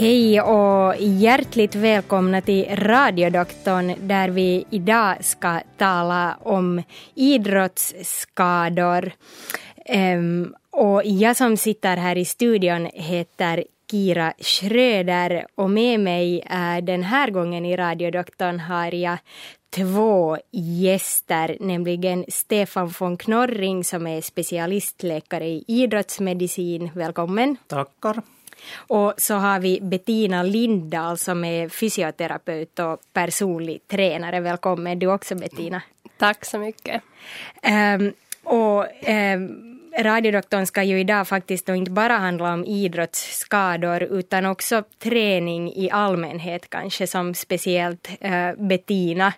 Hej och hjärtligt välkomna till Radiodoktorn där vi idag ska tala om idrottsskador. Um, och jag som sitter här i studion heter Kira Schröder och med mig den här gången i Radiodoktorn har jag två gäster, nämligen Stefan von Knorring som är specialistläkare i idrottsmedicin. Välkommen. Tackar. Och så har vi Bettina Lindahl som är fysioterapeut och personlig tränare. Välkommen du också Bettina. Tack så mycket. Um, och um, Radiodoktorn ska ju idag faktiskt då inte bara handla om idrottsskador utan också träning i allmänhet kanske som speciellt eh, Bettina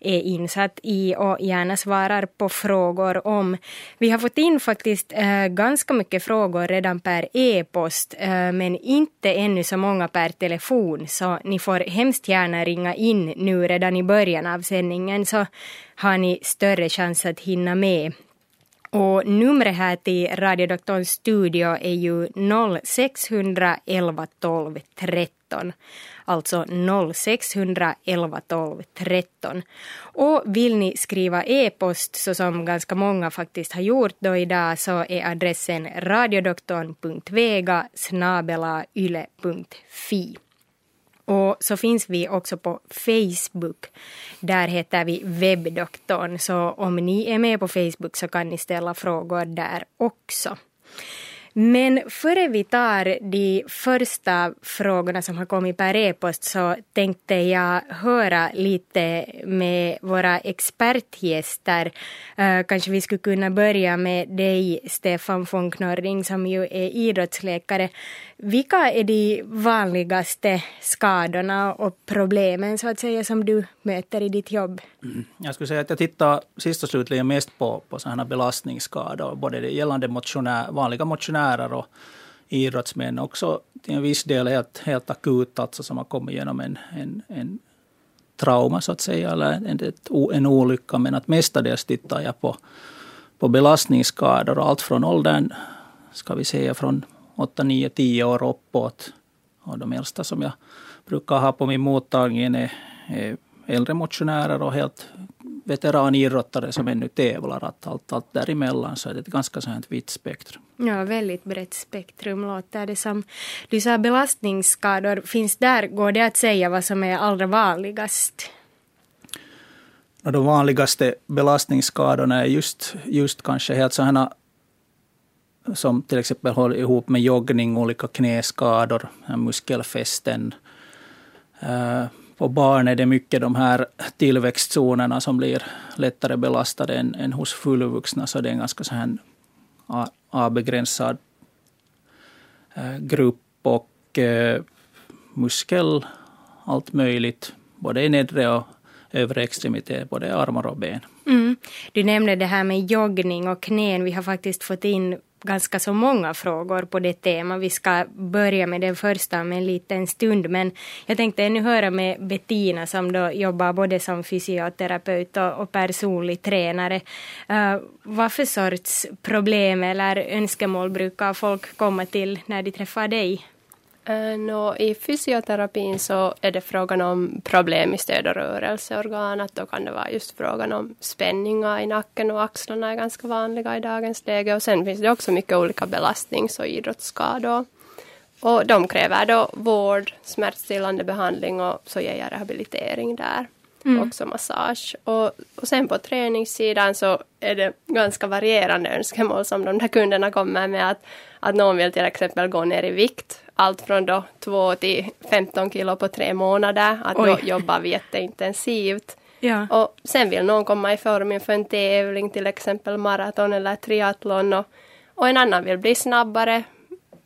är insatt i och gärna svarar på frågor om. Vi har fått in faktiskt eh, ganska mycket frågor redan per e-post eh, men inte ännu så många per telefon så ni får hemskt gärna ringa in nu redan i början av sändningen så har ni större chans att hinna med och numret här till Radiodoktorns studio är ju 0611 12 13. Alltså 0611 12 13. Och vill ni skriva e-post så som ganska många faktiskt har gjort då idag så är adressen radiodoktorn.vega snabelayle.fi och så finns vi också på Facebook. Där heter vi webbdoktorn. Så om ni är med på Facebook så kan ni ställa frågor där också. Men före vi tar de första frågorna som har kommit per e-post så tänkte jag höra lite med våra expertgäster. Eh, kanske vi skulle kunna börja med dig, Stefan von Knorring, som ju är idrottsläkare. Vilka är de vanligaste skadorna och problemen så att säga som du möter i ditt jobb? Mm. Jag skulle säga att jag tittar sist och slutligen mest på, på sådana belastningsskador, både det gällande motionär, vanliga motionärer och idrottsmän. Också till en viss del helt, helt akut, alltså som har kommit genom en, en, en trauma så att säga, eller en, en olycka. Men att mestadels tittar jag på, på belastningsskador och allt från åldern, ska vi säga från 8, 9, 10 år uppåt. Och de äldsta som jag brukar ha på min mottagning är, är äldre motionärer och helt veteranidrottare som ännu tävlar. Att allt, allt däremellan så är det ett ganska så här vitt spektrum. Ja, väldigt brett spektrum låter det som. Du sa belastningsskador. Finns där, går det att säga vad som är allra vanligast? De vanligaste belastningsskadorna är just, just kanske helt sådana som till exempel håller ihop med joggning, olika knäskador, muskelfästen. Eh, På barn är det mycket de här tillväxtzonerna som blir lättare belastade än, än hos fullvuxna, så det är en ganska så här avbegränsad eh, grupp och eh, muskel, allt möjligt, både i nedre och övre extremitet, både armar och ben. Mm. Du nämnde det här med joggning och knän. Vi har faktiskt fått in ganska så många frågor på det temat. Vi ska börja med den första om en liten stund. Men jag tänkte ännu höra med Bettina som då jobbar både som fysioterapeut och, och personlig tränare. Uh, vad för sorts problem eller önskemål brukar folk komma till när de träffar dig? Uh, no, I fysioterapin så är det frågan om problem i stöd och rörelseorganet. Då kan det vara just frågan om spänningar i nacken och axlarna är ganska vanliga i dagens läge. Och sen finns det också mycket olika belastnings och idrottsskador. Och de kräver då vård, smärtstillande behandling och så ger jag rehabilitering där. Mm. Också massage. Och, och sen på träningssidan så är det ganska varierande önskemål som de där kunderna kommer med. Att, att någon vill till exempel gå ner i vikt allt från då 2 till 15 kilo på tre månader. Att Oj. då jobbar vi jätteintensivt. Ja. Och sen vill någon komma i form inför en tävling, till exempel maraton eller triathlon. Och, och en annan vill bli snabbare,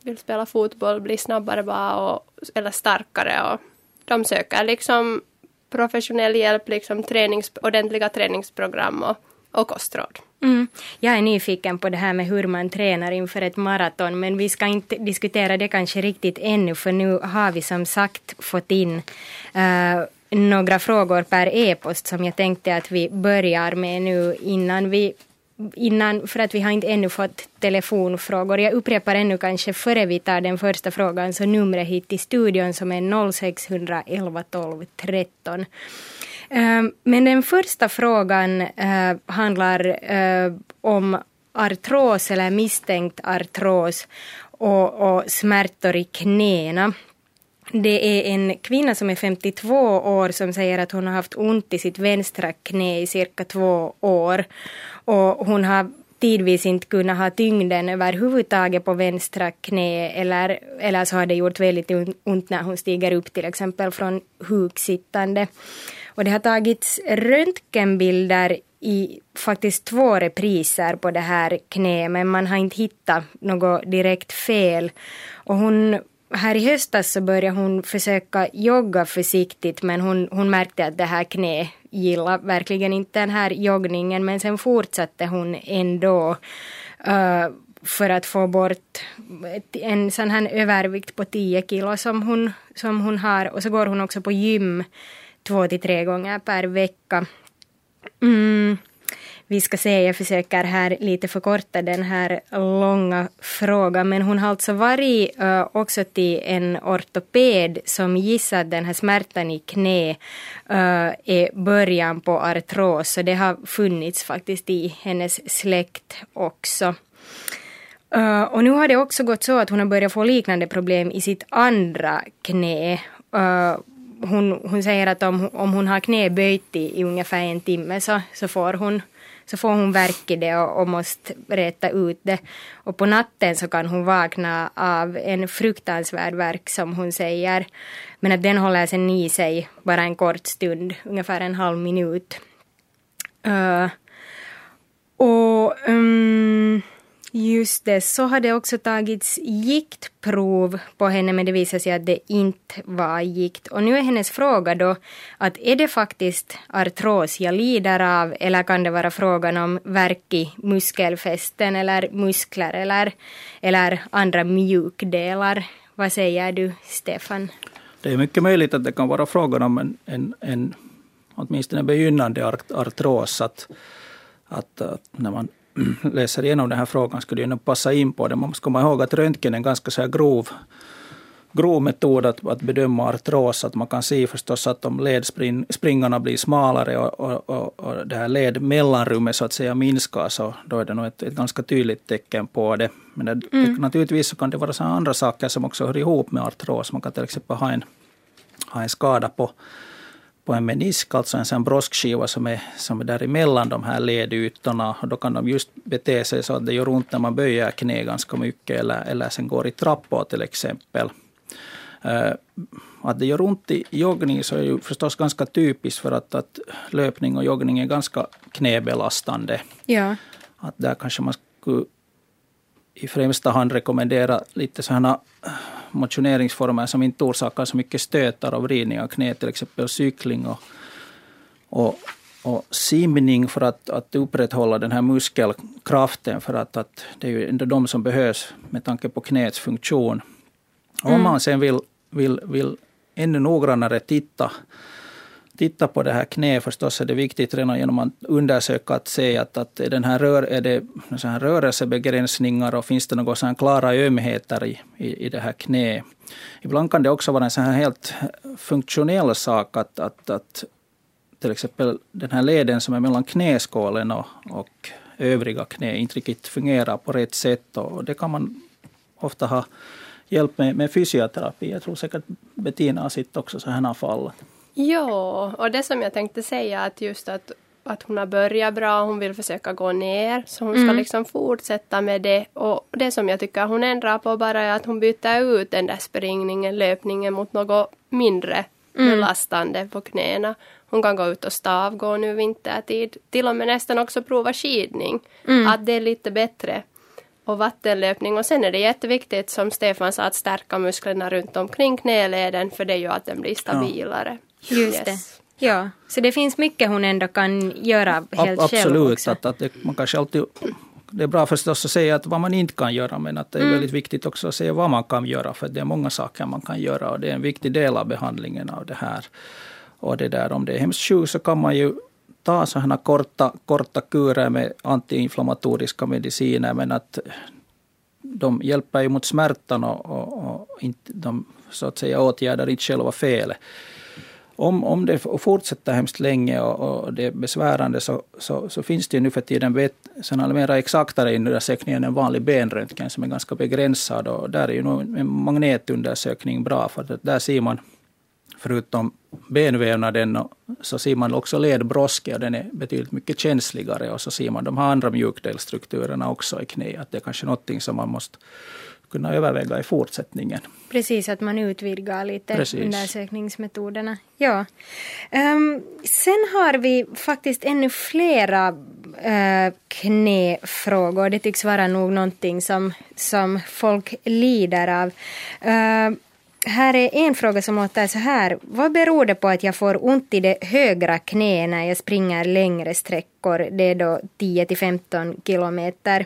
vill spela fotboll, bli snabbare bara och, eller starkare. Och de söker liksom professionell hjälp, liksom tränings, ordentliga träningsprogram och, och kostråd. Mm. Jag är nyfiken på det här med hur man tränar inför ett maraton men vi ska inte diskutera det kanske riktigt ännu för nu har vi som sagt fått in uh, några frågor per e-post som jag tänkte att vi börjar med nu innan vi innan, för att vi har inte ännu fått telefonfrågor. Jag upprepar ännu kanske före vi tar den första frågan, så numret hit till studion som är 0611 12 13. Ehm, men den första frågan eh, handlar eh, om artros eller misstänkt artros och, och smärtor i knäna. Det är en kvinna som är 52 år som säger att hon har haft ont i sitt vänstra knä i cirka två år. Och hon har tidvis inte kunnat ha tyngden överhuvudtaget på vänstra knä eller, eller så har det gjort väldigt ont när hon stiger upp till exempel från huksittande. Och det har tagits röntgenbilder i faktiskt två repriser på det här knä men man har inte hittat något direkt fel. Och hon här i höstas så började hon försöka jogga försiktigt men hon, hon märkte att det här knä gillar verkligen inte den här joggningen men sen fortsatte hon ändå uh, för att få bort en sån här övervikt på 10 kilo som hon, som hon har och så går hon också på gym två till tre gånger per vecka. Mm. Vi ska se, jag försöker här lite förkorta den här långa frågan, men hon har alltså varit uh, också till en ortoped som gissar att den här smärtan i knä uh, är början på artros, så det har funnits faktiskt i hennes släkt också. Uh, och nu har det också gått så att hon har börjat få liknande problem i sitt andra knä. Uh, hon, hon säger att om, om hon har knäböjt i, i ungefär en timme så, så får hon så får hon värk i det och, och måste räta ut det. Och på natten så kan hon vakna av en fruktansvärd värk som hon säger. Men att den håller sen i sig bara en kort stund, ungefär en halv minut. Uh, och um, Just det, så har det också tagits giktprov på henne men det visade sig att det inte var gikt. Och nu är hennes fråga då att är det faktiskt artros jag lider av eller kan det vara frågan om värk i muskelfästen eller muskler eller, eller andra mjukdelar? Vad säger du, Stefan? Det är mycket möjligt att det kan vara frågan om en, en, en åtminstone begynnande artros. Att, att, att när man läser igenom den här frågan skulle ju passa in på det. Man måste komma ihåg att röntgen är en ganska så grov, grov metod att, att bedöma artros. Att man kan se förstås att om ledspringarna blir smalare och, och, och, och det här ledmellanrummet så att säga minskar så då är det nog ett, ett ganska tydligt tecken på det. Men det, mm. naturligtvis så kan det vara så andra saker som också hör ihop med artros. Man kan till exempel ha en, ha en skada på på en menisk, alltså en sån broskskiva som är, som är däremellan de här ledytorna. Och då kan de just bete sig så att det gör ont när man böjer knä ganska mycket eller, eller sen går i trappor till exempel. Uh, att det gör ont i joggning så är ju förstås ganska typiskt för att, att löpning och joggning är ganska knäbelastande. Ja. Att där kanske man skulle i främsta hand rekommendera lite sådana motioneringsformer som inte orsakar så mycket stötar och vridning av knä, till exempel cykling och, och, och simning för att, att upprätthålla den här muskelkraften för att, att det är ju ändå de som behövs med tanke på knäets funktion. Mm. Om man sen vill, vill, vill ännu noggrannare titta titta på det här knäet, förstås är det viktigt redan genom att undersöka att se att, att den här rör, är det så här rörelsebegränsningar och finns det några så här klara ömheter i, i, i det här knäet. Ibland kan det också vara en så här helt funktionell sak att, att, att till exempel den här leden som är mellan knäskålen och, och övriga knä inte riktigt fungerar på rätt sätt. Och det kan man ofta ha hjälp med, med fysioterapi. Jag tror säkert Bettina har sitt också sådana fall. Ja, och det som jag tänkte säga att just att, att hon har börjat bra, hon vill försöka gå ner, så hon ska mm. liksom fortsätta med det. Och det som jag tycker hon ändrar på bara är att hon byter ut den där springningen, löpningen mot något mindre mm. belastande på knäna. Hon kan gå ut och stavgå nu vintertid, till och med nästan också prova skidning. Mm. Att det är lite bättre och vattenlöpning. Och sen är det jätteviktigt som Stefan sa att stärka musklerna runt omkring knäleden för det gör att den blir stabilare. Ja. Just yes. Ja, så det finns mycket hon ändå kan göra helt Absolut, själv också. Att, att det, man kanske alltid det är bra förstås att säga att vad man inte kan göra, men att det är mm. väldigt viktigt också att säga vad man kan göra, för det är många saker man kan göra och det är en viktig del av behandlingen av det här. Och det där, om det är hemskt sjukt så kan man ju ta sådana korta, korta kurer med antiinflammatoriska mediciner men att de hjälper ju mot smärtan och, och, och inte, de så att säga åtgärdar inte själva felet. Om, om det fortsätter hemskt länge och, och det är besvärande så, så, så, finns det ju nu för tiden vet, sådana mer exaktare undersökningar än en vanlig benröntgen som är ganska begränsad. Och där är ju nog en magnetundersökning bra för att där ser man förutom benvävnaden så ser man också ledbroske och den är betydligt mycket känsligare och så ser man de här andra mjukdelstrukturerna också i knä. Att det är kanske någonting som man måste kunna överväga i fortsättningen. Precis, att man utvidgar lite Precis. undersökningsmetoderna. Ja. Um, sen har vi faktiskt ännu flera uh, knäfrågor. Det tycks vara nog någonting som, som folk lider av. Uh, här är en fråga som låter så här. Vad beror det på att jag får ont i det högra knät när jag springer längre sträckor? Det är då 10 till 15 kilometer.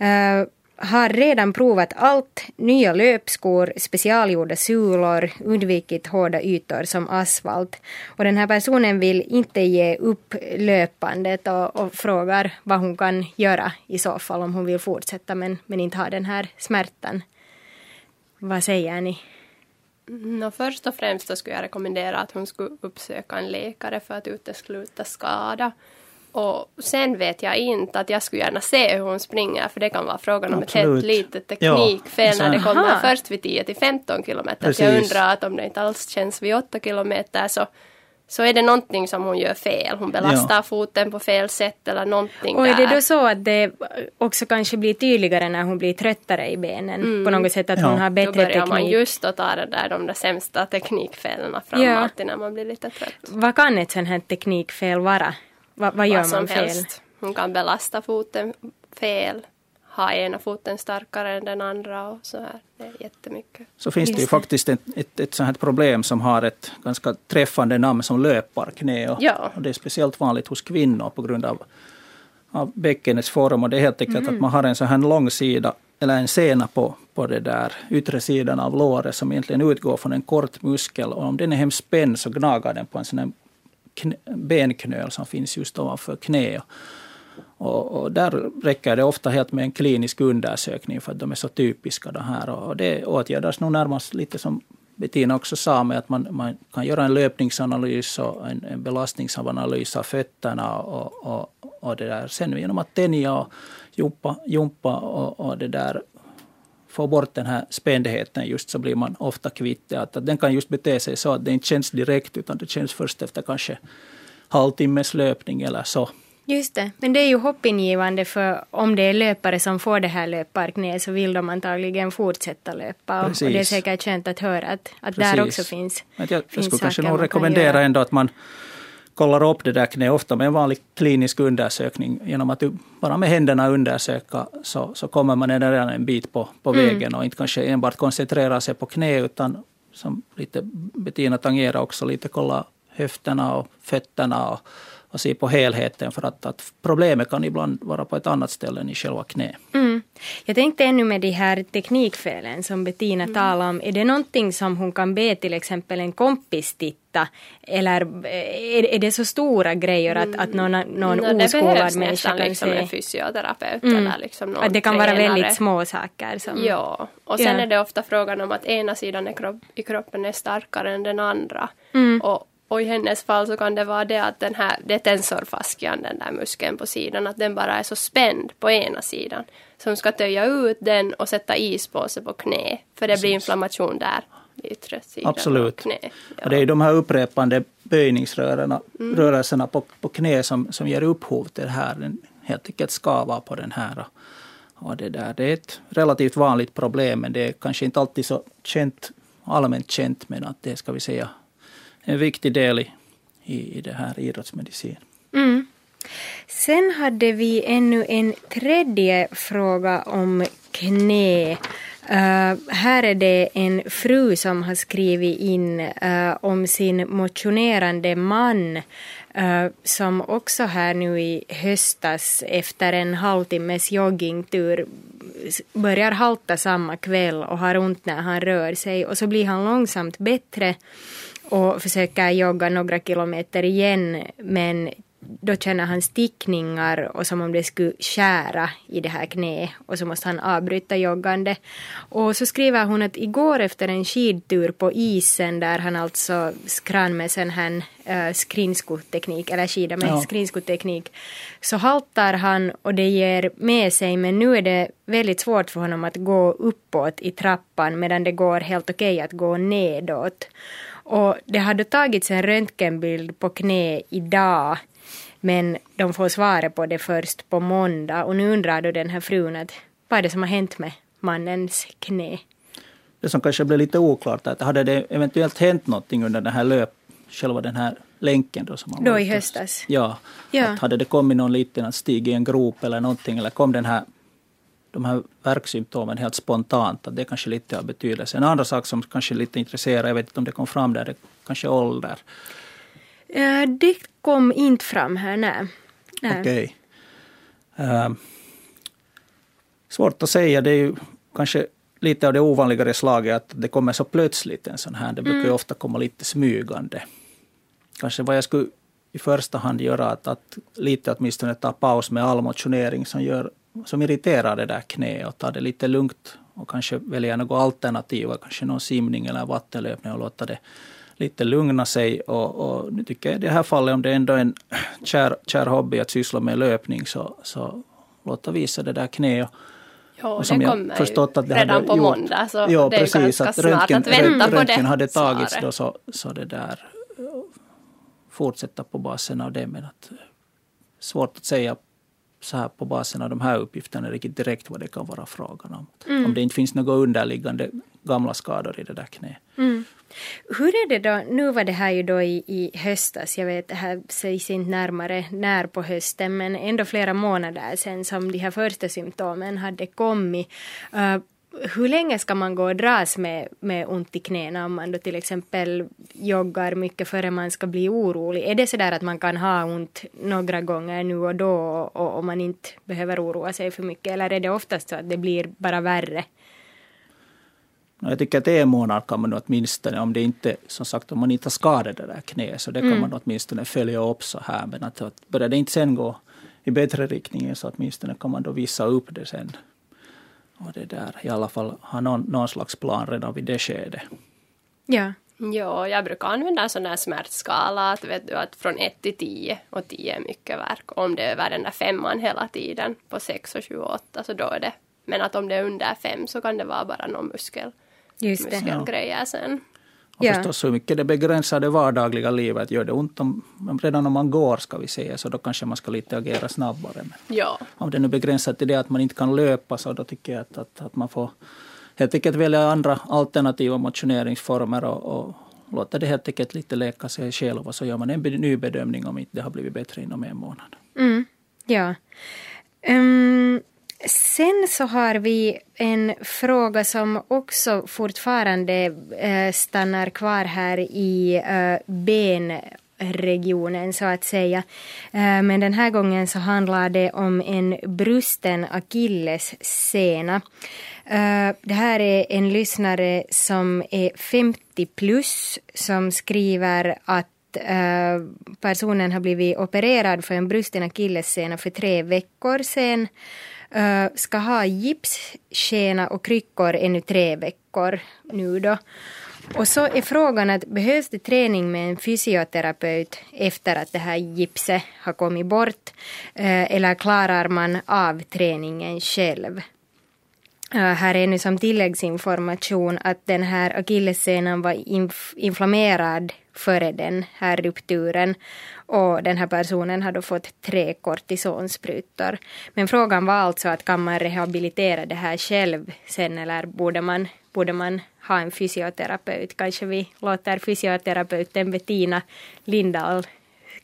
Uh, har redan provat allt, nya löpskor, specialgjorda sulor, undvikit hårda ytor som asfalt. Och den här personen vill inte ge upp löpandet och, och frågar vad hon kan göra i så fall om hon vill fortsätta men, men inte ha den här smärtan. Vad säger ni? No, först och främst så skulle jag rekommendera att hon skulle uppsöka en läkare för att utesluta skada. Och sen vet jag inte att jag skulle gärna se hur hon springer för det kan vara frågan om Absolut. ett helt litet teknikfel ja. när det kommer först vid 10 till 15 kilometer. Så jag undrar att om det inte alls känns vid 8 kilometer så så är det någonting som hon gör fel. Hon belastar ja. foten på fel sätt eller någonting Och är det då så att det också kanske blir tydligare när hon blir tröttare i benen? Mm. På något sätt att ja. hon har bättre teknik? Då börjar man just att ta det där, de där sämsta teknikfelen fram ja. alltid när man blir lite trött. Vad kan ett sånt här teknikfel vara? Va, vad gör vad man fel? Helst. Hon kan belasta foten fel ha ena foten starkare än den andra och så här. Det är jättemycket. Så finns det ju faktiskt ett, ett, ett sånt här problem som har ett ganska träffande namn som löparknä. Och, ja. och det är speciellt vanligt hos kvinnor på grund av, av bäckenets form. Och det är helt enkelt mm. att man har en sån här lång sida eller en sena på, på det där yttre sidan av låret som egentligen utgår från en kort muskel. Och om den är hemskt spänd så gnagar den på en sån benknöl som finns just ovanför knä. Och, och, där räcker det ofta helt med en klinisk undersökning för att de är så typiska. De här. Och det åtgärdas nog närmast lite som Bettina också sa med att man, man kan göra en löpningsanalys och en, en belastningsanalys av fötterna och, och, och det där. Sen genom att tänja och jumpa, jumpa och, och det där få bort den här spändheten just så blir man ofta kvitt det. Att, att den kan just bete sig så att det inte känns direkt utan det känns först efter kanske halvtimmes löpning eller så. Just det, men det är ju hoppingivande för om det är löpare som får det här löparknät så vill de antagligen fortsätta löpa. Och, och det är säkert skönt att höra att, att där också finns Jag, jag, jag skulle kanske nog rekommendera ändå att man kollar upp det där knät ofta med en vanlig klinisk undersökning. Genom att bara med händerna undersöka så, så kommer man redan en bit på, på mm. vägen och inte kanske enbart koncentrera sig på knä utan som lite Bettina tangerar också lite kolla höfterna och fötterna och och se på helheten för att, att problemet kan ibland vara på ett annat ställe än i själva knä. Mm. Jag tänkte ännu med de här teknikfelen som Bettina mm. talade om. Är det någonting som hon kan be till exempel en kompis titta? Eller är, är det så stora grejer att, att någon, någon mm. oskolad människa kan liksom se? en fysioterapeut mm. eller liksom någon Att det kan tränare. vara väldigt små saker. Som, ja, och sen ja. är det ofta frågan om att ena sidan kropp, i kroppen är starkare än den andra. Mm. Och, och i hennes fall så kan det vara det att den här, det är tensorfascian, den där muskeln på sidan, att den bara är så spänd på ena sidan. Så hon ska töja ut den och sätta ispåse på knä, för det blir inflammation där. Yttre sidan Absolut. Knä. Ja. Och det är de här upprepande böjningsrörelserna mm. på, på knä som, som ger upphov till det här. Den helt enkelt skavar på den här. Och det, där. det är ett relativt vanligt problem men det är kanske inte alltid så känt, allmänt känt men att det ska vi säga en viktig del i, i, det här idrottsmedicin. Mm. Sen hade vi ännu en tredje fråga om knä. Uh, här är det en fru som har skrivit in uh, om sin motionerande man uh, som också här nu i höstas efter en halvtimmes joggingtur börjar halta samma kväll och har ont när han rör sig och så blir han långsamt bättre och försöker jogga några kilometer igen men då känner han stickningar och som om det skulle skära i det här knät och så måste han avbryta joggande. Och så skriver hon att igår efter en skidtur på isen där han alltså skrann med sån här uh, skridskoteknik, eller skida med ja. skridskoteknik, så haltar han och det ger med sig men nu är det väldigt svårt för honom att gå uppåt i trappan medan det går helt okej okay att gå nedåt. Och det hade tagits en röntgenbild på knä idag men de får svaret på det först på måndag och nu undrar då den här frun att vad är det som har hänt med mannens knä? Det som kanske blev lite oklart är att hade det eventuellt hänt någonting under den här löp, själva den här länken då som Då i höstas? Ja, ja. Att hade det kommit någon liten att stiga i en grop eller någonting eller kom den här de här verksymptomen helt spontant, att det är kanske lite av betydelse. En andra sak som kanske är lite intresserar, jag vet inte om det kom fram där, det kanske ålder. Uh, det kom inte fram här, nej. nej. Okej. Okay. Uh, ehm, svårt att säga, det är ju kanske lite av det ovanligare slaget att det kommer så plötsligt en sån här. Det brukar mm. ju ofta komma lite smygande. Kanske vad jag skulle i första hand göra att, att lite åtminstone ta paus med all motionering som, gör, som irriterar det där knät och ta det lite lugnt och kanske välja något alternativ, kanske någon simning eller vattenlöpning och låta det lite lugna sig. Och, och nu tycker jag i det här fallet, om det ändå är en kär, kär hobby att syssla med löpning, så, så låta visa det där knät. Ja, och som det kommer förstått att det redan på gjort, måndag, så ja, det är precis, ganska att snart röntgen, att vänta på det. hade tagits då, så, så det där fortsätta på basen av det. Men att, svårt att säga så här på basen av de här uppgifterna riktigt direkt vad det kan vara frågan om. Mm. Om det inte finns några underliggande gamla skador i det där knät. Mm. Hur är det då, nu var det här ju då i, i höstas, jag vet det här sägs inte närmare när på hösten men ändå flera månader sedan som de här första symptomen hade kommit. Uh, hur länge ska man gå och dras med, med ont i knäna om man då till exempel joggar mycket före man ska bli orolig? Är det så där att man kan ha ont några gånger nu och då och, och man inte behöver oroa sig för mycket eller är det oftast så att det blir bara värre? Jag tycker att en månad kan man åtminstone, om det inte, som sagt, om man inte har skadat det där knät, så det kan mm. man åtminstone följa upp så här. Men att, att börjar det inte sen gå i bättre riktning så åtminstone kan man då visa upp det sen. Och det där, i alla fall ha någon, någon slags plan redan vid det skedet. Ja. Ja, jag brukar använda en sån där smärtskala att, vet du, att från 1 till 10 och 10 är mycket verk. Om det är över den där femman hela tiden på 6 och 7 och 8 så då är det. Men att om det är under 5 så kan det vara bara någon muskel Just det. muskelgrejer sen. Och ja. förstås hur mycket det begränsar det vardagliga livet. Gör det ont om, redan om man går ska vi säga, så då kanske man ska lite agera snabbare. Men ja. Om det nu begränsar till det att man inte kan löpa så då tycker jag att, att, att man får helt enkelt välja andra alternativa motioneringsformer och, och låta det helt enkelt lite läka sig själv och så gör man en ny bedömning om inte det har blivit bättre inom en månad. Mm, ja. Um, Sen så har vi en fråga som också fortfarande eh, stannar kvar här i eh, benregionen så att säga. Eh, men den här gången så handlar det om en brusten akillessena. Eh, det här är en lyssnare som är 50 plus som skriver att eh, personen har blivit opererad för en brusten akillessena för tre veckor sedan Eh, ska ha gips, skena och kryckor ännu tre veckor nu då. Och så är frågan att behövs det träning med en fysioterapeut efter att det här gipset har kommit bort? Eh, eller klarar man av träningen själv? Eh, här är nu som tilläggsinformation att den här akillessenan var inf inflammerad före den här rupturen och den här personen har då fått tre kortisonsprutor. Men frågan var alltså att kan man rehabilitera det här själv sen eller borde man, borde man ha en fysioterapeut? Kanske vi låter fysioterapeuten Bettina Lindahl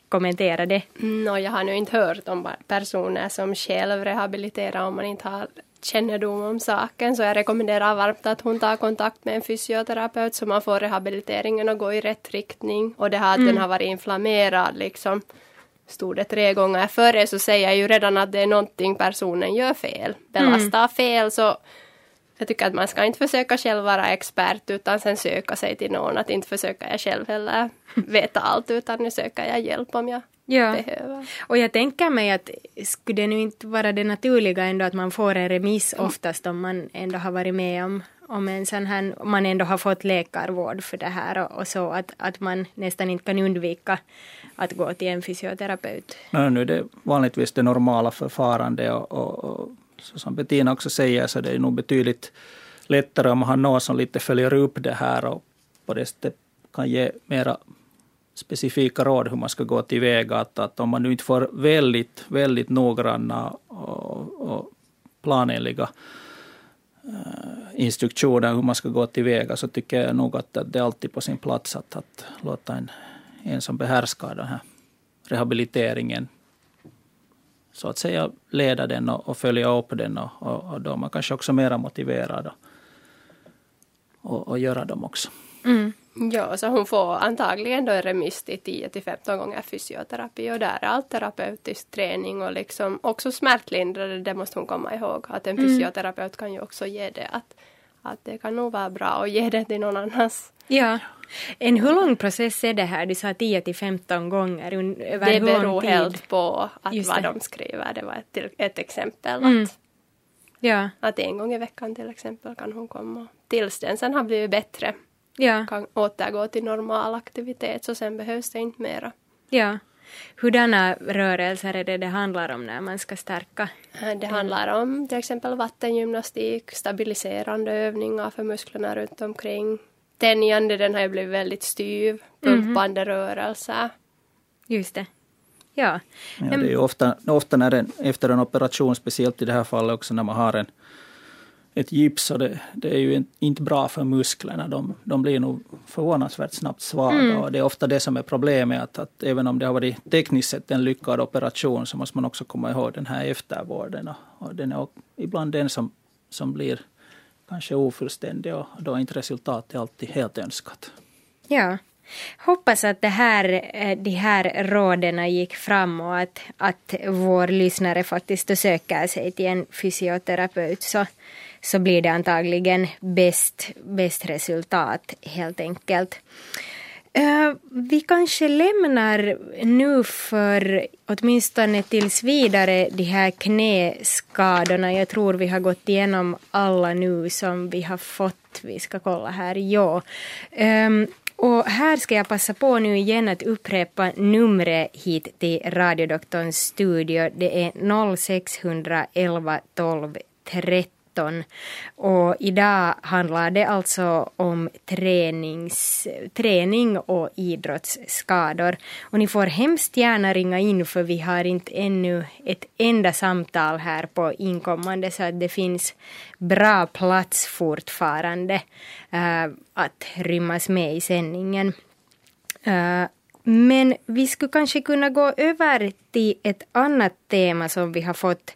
kommentera det? No, jag har nu inte hört om personer som själv rehabiliterar om man inte har kännedom om saken så jag rekommenderar varmt att hon tar kontakt med en fysioterapeut så man får rehabiliteringen att gå i rätt riktning och det här att mm. den har varit inflammerad liksom stod det tre gånger före så säger jag ju redan att det är någonting personen gör fel. Belastar mm. fel så jag tycker att man ska inte försöka själv vara expert utan sen söka sig till någon. Att inte försöka jag själv heller veta allt utan nu söker jag hjälp om jag Ja. behöver. Och jag tänker mig att skulle det nu inte vara det naturliga ändå att man får en remiss oftast om man ändå har varit med om, om en sån här, man ändå har fått läkarvård för det här och, och så att, att man nästan inte kan undvika att gå till en fysioterapeut. No, nu är det vanligtvis det normala förfarandet och, och, och så som Bettina också säger så det är nog betydligt lättare om man har någon som lite följer upp det här och på det sättet kan ge mera specifika råd hur man ska gå tillväga. Att, att om man nu inte får väldigt, väldigt noggranna och, och planenliga eh, instruktioner hur man ska gå tillväga så tycker jag nog att, det är alltid på sin plats att, att låta en, en som behärskar den här rehabiliteringen så att säga leda den och, och följa upp den och, och, och då är man kanske också mera motiverad och, och, och göra dem också. Mm. Ja, så hon får antagligen då en remiss till 10 till 15 gånger fysioterapi och där är allt terapeutisk träning och liksom också smärtlindrande, det måste hon komma ihåg. Att en fysioterapeut kan ju också ge det att, att det kan nog vara bra att ge det till någon annans. Ja. En hur lång process är det här? Du sa 10 till 15 gånger. Över Det beror helt på att Just vad det. de skriver. Det var ett, ett exempel. Mm. Att, Ja, att en gång i veckan till exempel kan hon komma. Tills den sen har blivit bättre. Ja, Kan återgå till normal aktivitet så sen behövs det inte mera. ja. Hurdana rörelser är det det handlar om när man ska stärka? Det handlar om till exempel vattengymnastik, stabiliserande övningar för musklerna runt omkring. Tänjande, den har ju blivit väldigt styv. Pumpande rörelser. Just det. Ja. Ja, det är ju ofta, ofta när en, efter en operation, speciellt i det här fallet också när man har en, ett gips, och det, det är ju in- inte bra för musklerna. De, de blir nog förvånansvärt snabbt svaga. Och det är ofta det som är problemet, att, att även om det har varit tekniskt sett en lyckad operation så måste man också komma ihåg den här eftervården. Och, och den är ibland den som, som blir kanske ofullständig och då är inte resultatet alltid helt önskat. Ja. Hoppas att det här, eh, de här råden gick fram och att, att vår lyssnare faktiskt söker sig till en fysioterapeut så, så blir det antagligen bäst, bäst resultat helt enkelt. Eh, vi kanske lämnar nu för åtminstone tills vidare de här knäskadorna. Jag tror vi har gått igenom alla nu som vi har fått. Vi ska kolla här. Ja. Ehm, och här ska jag passa på nu igen att upprepa numret hit till radiodoktorns studio. Det är 0611 12 30 13. Och idag handlar det alltså om tränings, träning och idrottsskador. Och ni får hemskt gärna ringa in för vi har inte ännu ett enda samtal här på inkommande så att det finns bra plats fortfarande eh, att rymmas med i sändningen. Eh, men vi skulle kanske kunna gå över till ett annat tema som vi har fått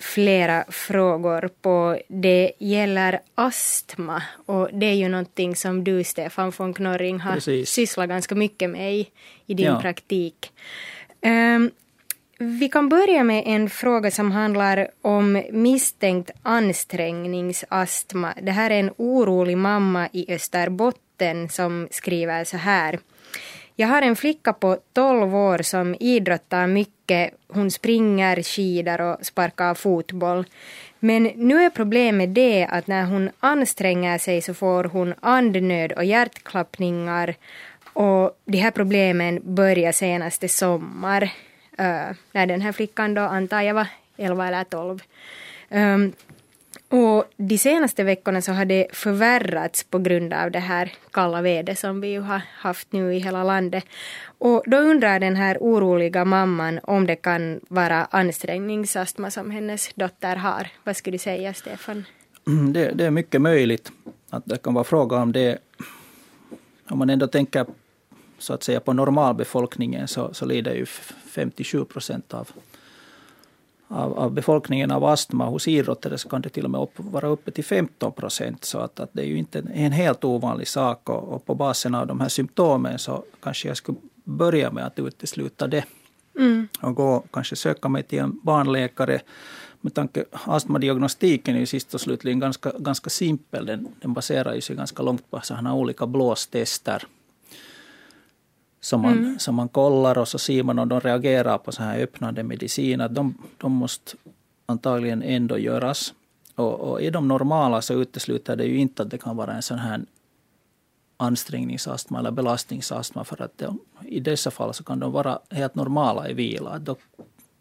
flera frågor på. Det gäller astma och det är ju någonting som du Stefan von Knorring har Precis. sysslat ganska mycket med i, i din Ja. praktik. Ehm, vi kan börja med en fråga som handlar om misstänkt ansträngningsastma. Det här är en orolig mamma i Österbotten som skriver så här. Jag har en flicka på 12 år som idrottar mycket. Hon springer, skidar och sparkar fotboll. Men nu är problemet det att när hon anstränger sig så får hon andnöd och hjärtklappningar. Och de här problemen börjar senaste sommar. när den här flickan då antar jag var 11 eller 12. Um, och de senaste veckorna så har det förvärrats på grund av det här kalla vädret som vi ju har haft nu i hela landet. Och då undrar den här oroliga mamman om det kan vara ansträngningsastma som hennes dotter har. Vad skulle du säga, Stefan? Mm, det, det är mycket möjligt att det kan vara fråga om det. Om man ändå tänker så att säga på normalbefolkningen så, så lider ju 57 procent av, av, av befolkningen av astma. Hos idrottare så kan det till och med upp, vara uppe till 15 procent. Så att, att det är ju inte en, en helt ovanlig sak. Och, och på basen av de här symptomen så kanske jag skulle börja med att utesluta det. Och gå, kanske söka mig till en barnläkare med tanke astmadiagnostiken är ju sist och slutligen ganska, ganska simpel. Den, den baserar ju sig ganska långt på sådana olika blåstester. Som man, mm. som man kollar och så ser man om de reagerar på så här öppnande mediciner. De, de måste antagligen ändå göras. Och, och är de normala så utesluter det ju inte att det kan vara en sån här ansträngningsastma eller belastningsastma. För att det, i dessa fall så kan de vara helt normala i vila. Då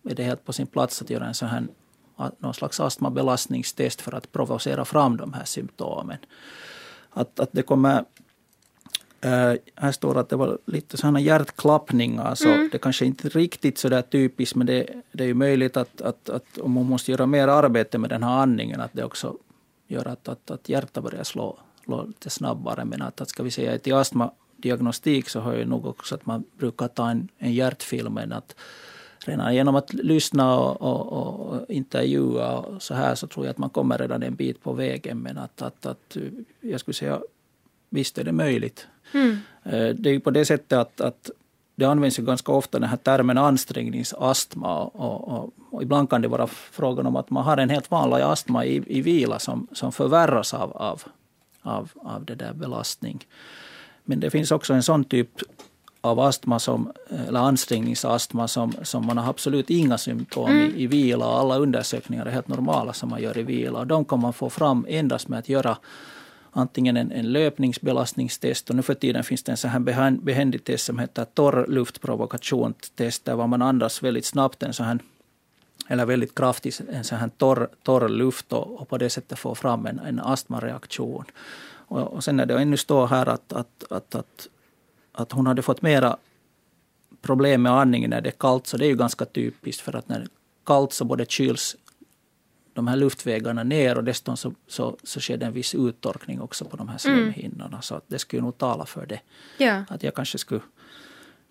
är det helt på sin plats att göra en sån här någon slags astmabelastningstest för att provocera fram de här symptomen. Att, att det kommer Uh, här står att det var lite sådana hjärtklappningar, så mm. det kanske inte riktigt så där typiskt, men det, det är ju möjligt att, att, att om man måste göra mer arbete med den här andningen, att det också gör att, att, att hjärtat börjar slå, slå lite snabbare. Men att, att ska vi säga till astmadiagnostik så har jag nog också att man brukar ta en, en hjärtfilm, men att redan genom att lyssna och, och, och, intervjua och så här så tror jag att man kommer redan en bit på vägen. Men att, att, att jag skulle säga visst är det möjligt. Mm. Det är ju på det sättet att, att det används ju ganska ofta den här termen ansträngningsastma. Och, och, och, ibland kan det vara frågan om att man har en helt vanlig astma i, i vila som, som förvärras av, av, av, av det där belastning. Men det finns också en sån typ av astma som, eller ansträngningsastma som, som man har absolut inga symptom mm. i, i vila. Alla undersökningar är helt normala som man gör i vila. Och de kan man få fram endast med att göra antingen en, en löpningsbelastningstest och nu för tiden finns det en så här behändig test som heter torr luftprovokationstest där man andas väldigt snabbt en så här eller väldigt kraftigt en sån här torr, torr luft och, och på det sättet få fram en, en astmareaktion. Och, och sen när det ännu står här att, att, att, att, att hon hade fått mera problem med andningen när det är kallt, så det är ju ganska typiskt för att när det är kallt så både kyls de här luftvägarna ner och dessutom så, så, så sker det en viss uttorkning också på de här slemhinnorna. Mm. Så det skulle nog tala för det. Ja. Att jag kanske skulle,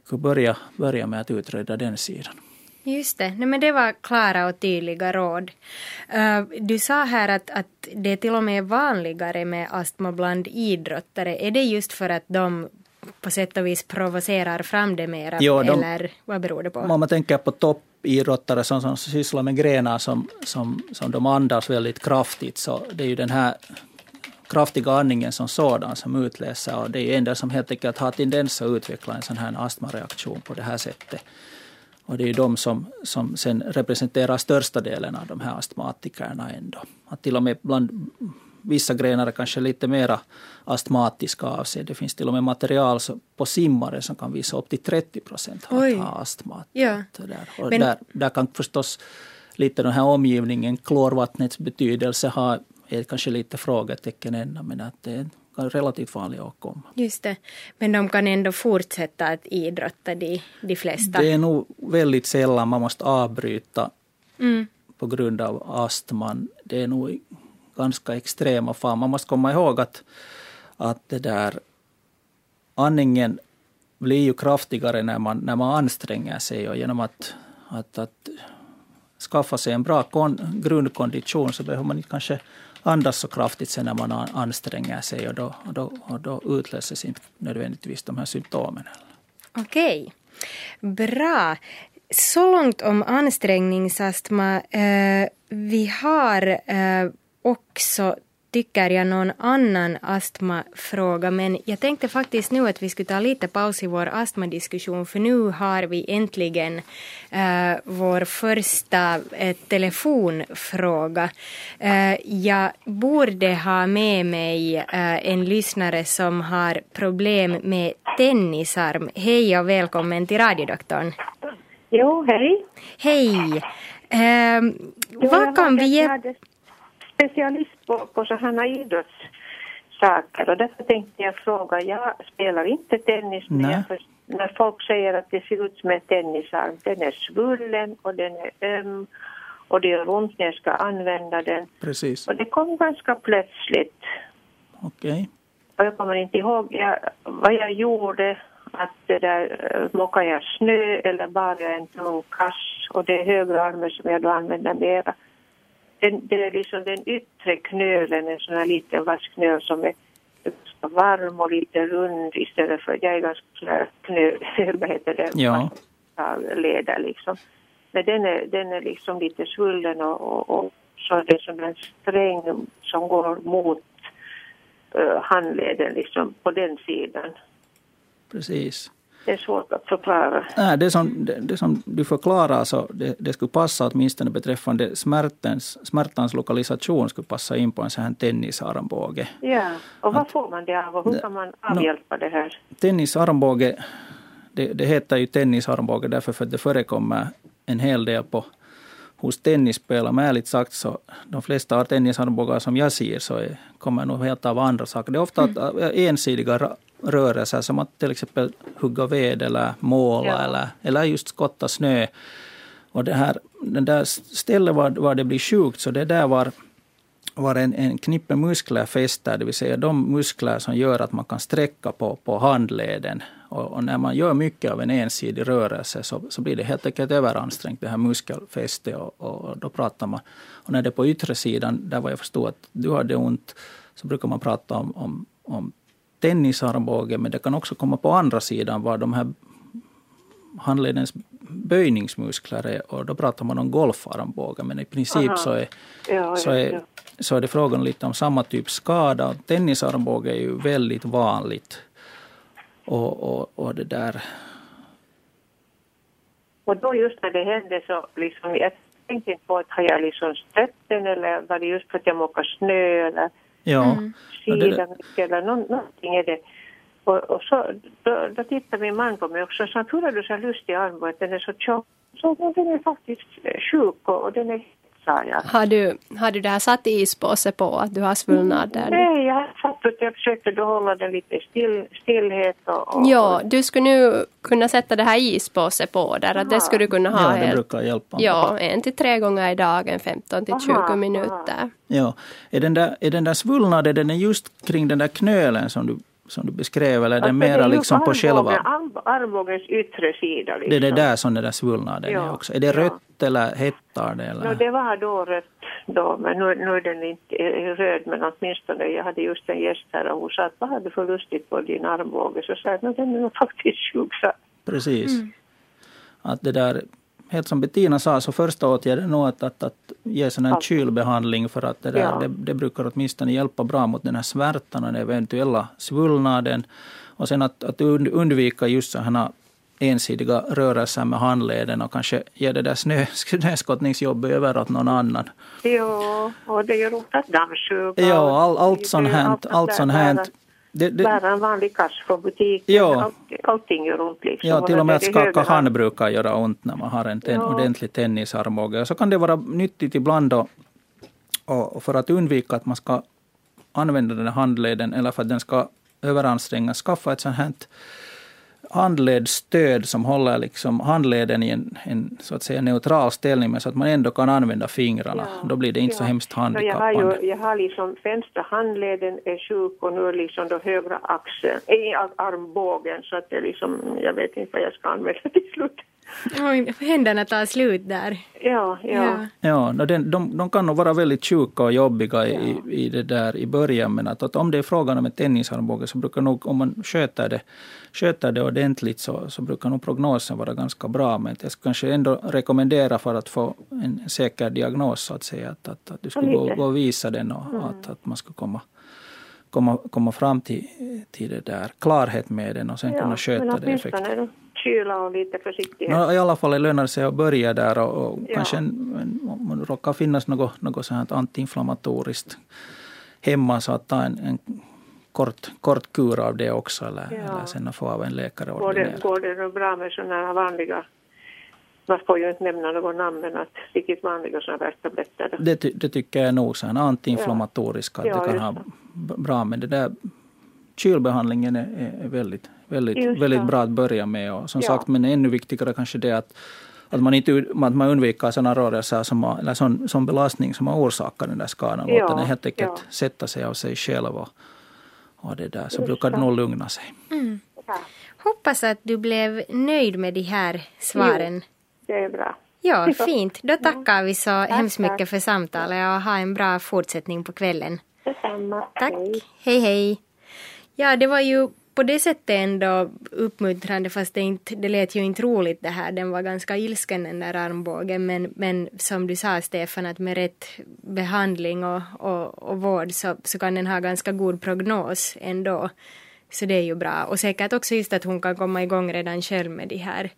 skulle börja, börja med att utreda den sidan. Just det, Nej, men det var klara och tydliga råd. Uh, du sa här att, att det till och med är vanligare med astma bland idrottare. Är det just för att de på sätt och vis provocerar fram det mera? Jo, de, eller vad beror det på? Om man tänker på idrottare som, som sysslar med grenar som, som, som de andas väldigt kraftigt, så det är ju den här kraftiga andningen som sådan som utlöser och det är ju en del som helt enkelt har tendens att utveckla en sån här astmareaktion på det här sättet. Och det är ju de som, som sen representerar största delen av de här astmatikerna ändå. Att till och med bland vissa grenar är kanske lite mera astmatiska av sig. Det finns till och med material på simmare som kan visa upp till 30 procent har astma. Ja. Där. Och Men... där, där kan förstås lite den här omgivningen, klorvattnets betydelse har är kanske lite frågetecken ännu, men att det är relativt vanlig åkomma. Just det. Men de kan ändå fortsätta att idrotta, de, de flesta? Det är nog väldigt sällan man måste avbryta mm. på grund av astman. Det är nog ganska extrema fall. Man måste komma ihåg att, att det där andningen blir ju kraftigare när man, när man anstränger sig och genom att, att, att skaffa sig en bra kon, grundkondition så behöver man inte kanske andas så kraftigt sen när man anstränger sig och då, och då, och då utlöses inte nödvändigtvis de här symptomen. Okej, bra. Så långt om ansträngningsastma. Eh, vi har eh, också tycker jag någon annan astmafråga men jag tänkte faktiskt nu att vi skulle ta lite paus i vår astmadiskussion för nu har vi äntligen äh, vår första äh, telefonfråga. Äh, jag borde ha med mig en lyssnare som har problem med tennisarm. Hej och välkommen till radiodoktorn. Jo, hej. Hej. vad kan vi ge specialist på, på sådana idrottssaker och därför tänkte jag fråga, jag spelar inte tennis men jag för, när folk säger att det ser ut som en tennisarm, den är svullen och den är öm och det gör ont när jag ska använda den. Precis. Och det kom ganska plötsligt. Okej. Okay. Och jag kommer inte ihåg jag, vad jag gjorde, att det där, eh, mockar jag snö eller bara en tung kass och det är högra armen som jag då använder mera den, det är liksom den yttre knölen, en sån här liten vass knöl som är varm och lite rund istället för, jag är ganska sån här knöl, vad heter det, ja. leder liksom. Men den är, den är liksom lite svullen och, och, och så är det som en sträng som går mot uh, handleden liksom på den sidan. Precis. Det är svårt att förklara. Nej, det, som, det, det som du förklarar, så det, det skulle passa åtminstone beträffande smärtens, smärtans lokalisation, skulle passa in på en sån här tennisarmbåge. Ja, och vad får man det av och hur kan man avhjälpa det här? Tennisarmbåge, det, det heter ju tennisarmbåge därför för att det förekommer en hel del på hos tennisspelare. Men ärligt sagt så de flesta tennisarmbågar som jag ser så är, kommer nog helt av andra saker. Det är ofta mm. ensidiga rörelser som att till exempel hugga ved eller måla ja. eller, eller just skotta snö. Och det här, den där stället var, var det blir sjukt, så det där var, var en, en knippe muskler fäster, det vill säga de muskler som gör att man kan sträcka på, på handleden. Och, och, när man gör mycket av en ensidig rörelse så, så blir det helt enkelt överansträngt, det här muskelfästet. Och, och, då pratar man, och när det är på yttre sidan, där var jag förstod att du hade ont, så brukar man prata om, om, om tennisarmbåge, men det kan också komma på andra sidan var de här handledens böjningsmuskler är, och då pratar man om golfarmbåge, men i princip så är, ja, så, är, så är det frågan lite om samma typ skada. Tennisarmbåge är ju väldigt vanligt. Och, och, och det där... Och då just när det hände så liksom, jag tänkte inte på att har jag liksom stött den eller var det just för att jag mockar snö eller Ja. Mm. Eller någonting är det. Och, och så, då, då tittar min man på mig också och sa har du så lustig arm att den är så tjock? Så den är faktiskt sjuk och, och den är sa jag. Har du, har du det här satt ispåse på att du har svullnader? Nej, jag har satt att jag försökte då hålla den lite still, stillhet och, och... Ja, du skulle nu kunna sätta det här ispåse på där, att det skulle du kunna ha ja, det brukar hjälpa. Ja, en till tre gånger i dagen, 15 till 20 aha, minuter. Aha. Ja, är den där, är den där svullnaden, den är just kring den där knölen som du som du beskrev, eller är det alltså, mera liksom på själva... Armbågens yttre sida. Liksom. Det är det där som den där svullnaden ja. är också. Är det rött ja. eller hettar det? Eller? No, det var då rött då, men nu, nu är den inte röd, men åtminstone, jag hade just en gäst här och hon sa att vad har du för lustigt på din armbåge? Så sa jag att den är faktiskt sjuk. Precis. Mm. Att det där helt som Bettina sa, så första åtgärden är nog att, att, att ge sån en kylbehandling för att det, där, ja. det, det, brukar åtminstone hjälpa bra mot den här smärtan och den eventuella svullnaden. Och sen att, att undvika just sådana ensidiga rörelser med handleden och kanske ge det där snö, snöskottningsjobbet över åt någon annan. Ja, och det gör ont att dammsuga. Ja, all, allt sånt här. Allt sånt här det, det, Bära en vanlig kass från butiken. Ja. All, allting gör ont. Liksom. Ja, till och med att skaka hand brukar göra ont när man har en ten, ja. ordentlig tennisarmbåge. Så kan det vara nyttigt ibland då, och för att undvika att man ska använda den här handleden eller för att den ska överansträngas, skaffa ett sånt här handledsstöd som håller liksom handleden i en, en, så att säga neutral ställning men så att man ändå kan använda fingrarna. Ja, Då blir det inte ja. så hemskt handikappande. Jag har, ju, jag har liksom vänstra handleden är sjuk och nu är liksom då högra axeln, i armbågen så att det liksom, jag vet inte vad jag ska använda till slut. Oj, händerna tar slut där. Ja, ja. Ja, ja de, de, de kan nog vara väldigt sjuka och jobbiga i, ja. i det där i början. Men att, att om det är frågan om en tennisarmbåge så brukar nog, om man sköter det, sköter det ordentligt så, så brukar nog prognosen vara ganska bra. Men jag skulle kanske ändå rekommendera för att få en säker diagnos så att säga att, att, att du skulle gå, gå och visa den och mm. att, att man skulle komma komma, komma fram till, till det där klarhet med den och sen ja, kunna sköta det effektivt kyla och lite försiktighet. No, I alla fall lönar det sig att börja där och, och ja. kanske en, om det råkar finnas något, något sånt antiinflammatoriskt hemma så att ta en, en kort, kort kur av det också eller, ja. eller sen få av en läkare går det, går det bra med sådana här vanliga man får ju inte nämna något namn men att riktigt vanliga sådana här tabletter. Det, det tycker jag nog, så antiinflammatoriska, ja. att det kan ha bra med det där kylbehandlingen är, är väldigt, väldigt, väldigt bra att börja med. Och som ja. sagt, men ännu viktigare kanske det att, att man, inte, att man undviker sådana rörelser som, eller sån, sån belastning som har orsakat den där skadan. Ja. Låta den helt enkelt ja. sätta sig av sig själv. Och, och det där, så Just brukar det nog lugna sig. Mm. Hoppas att du blev nöjd med de här svaren. Jo, det är bra. Ja, fint. Då tackar vi så tack, hemskt mycket tack. för samtalet och ha en bra fortsättning på kvällen. Detsamma. Tack. Hej, hej. Ja, det var ju på det sättet ändå uppmuntrande fast det, inte, det lät ju inte roligt det här. Den var ganska ilsken den där armbågen men, men som du sa Stefan att med rätt behandling och, och, och vård så, så kan den ha ganska god prognos ändå. Så det är ju bra. Och säkert också just att hon kan komma igång redan själv med de här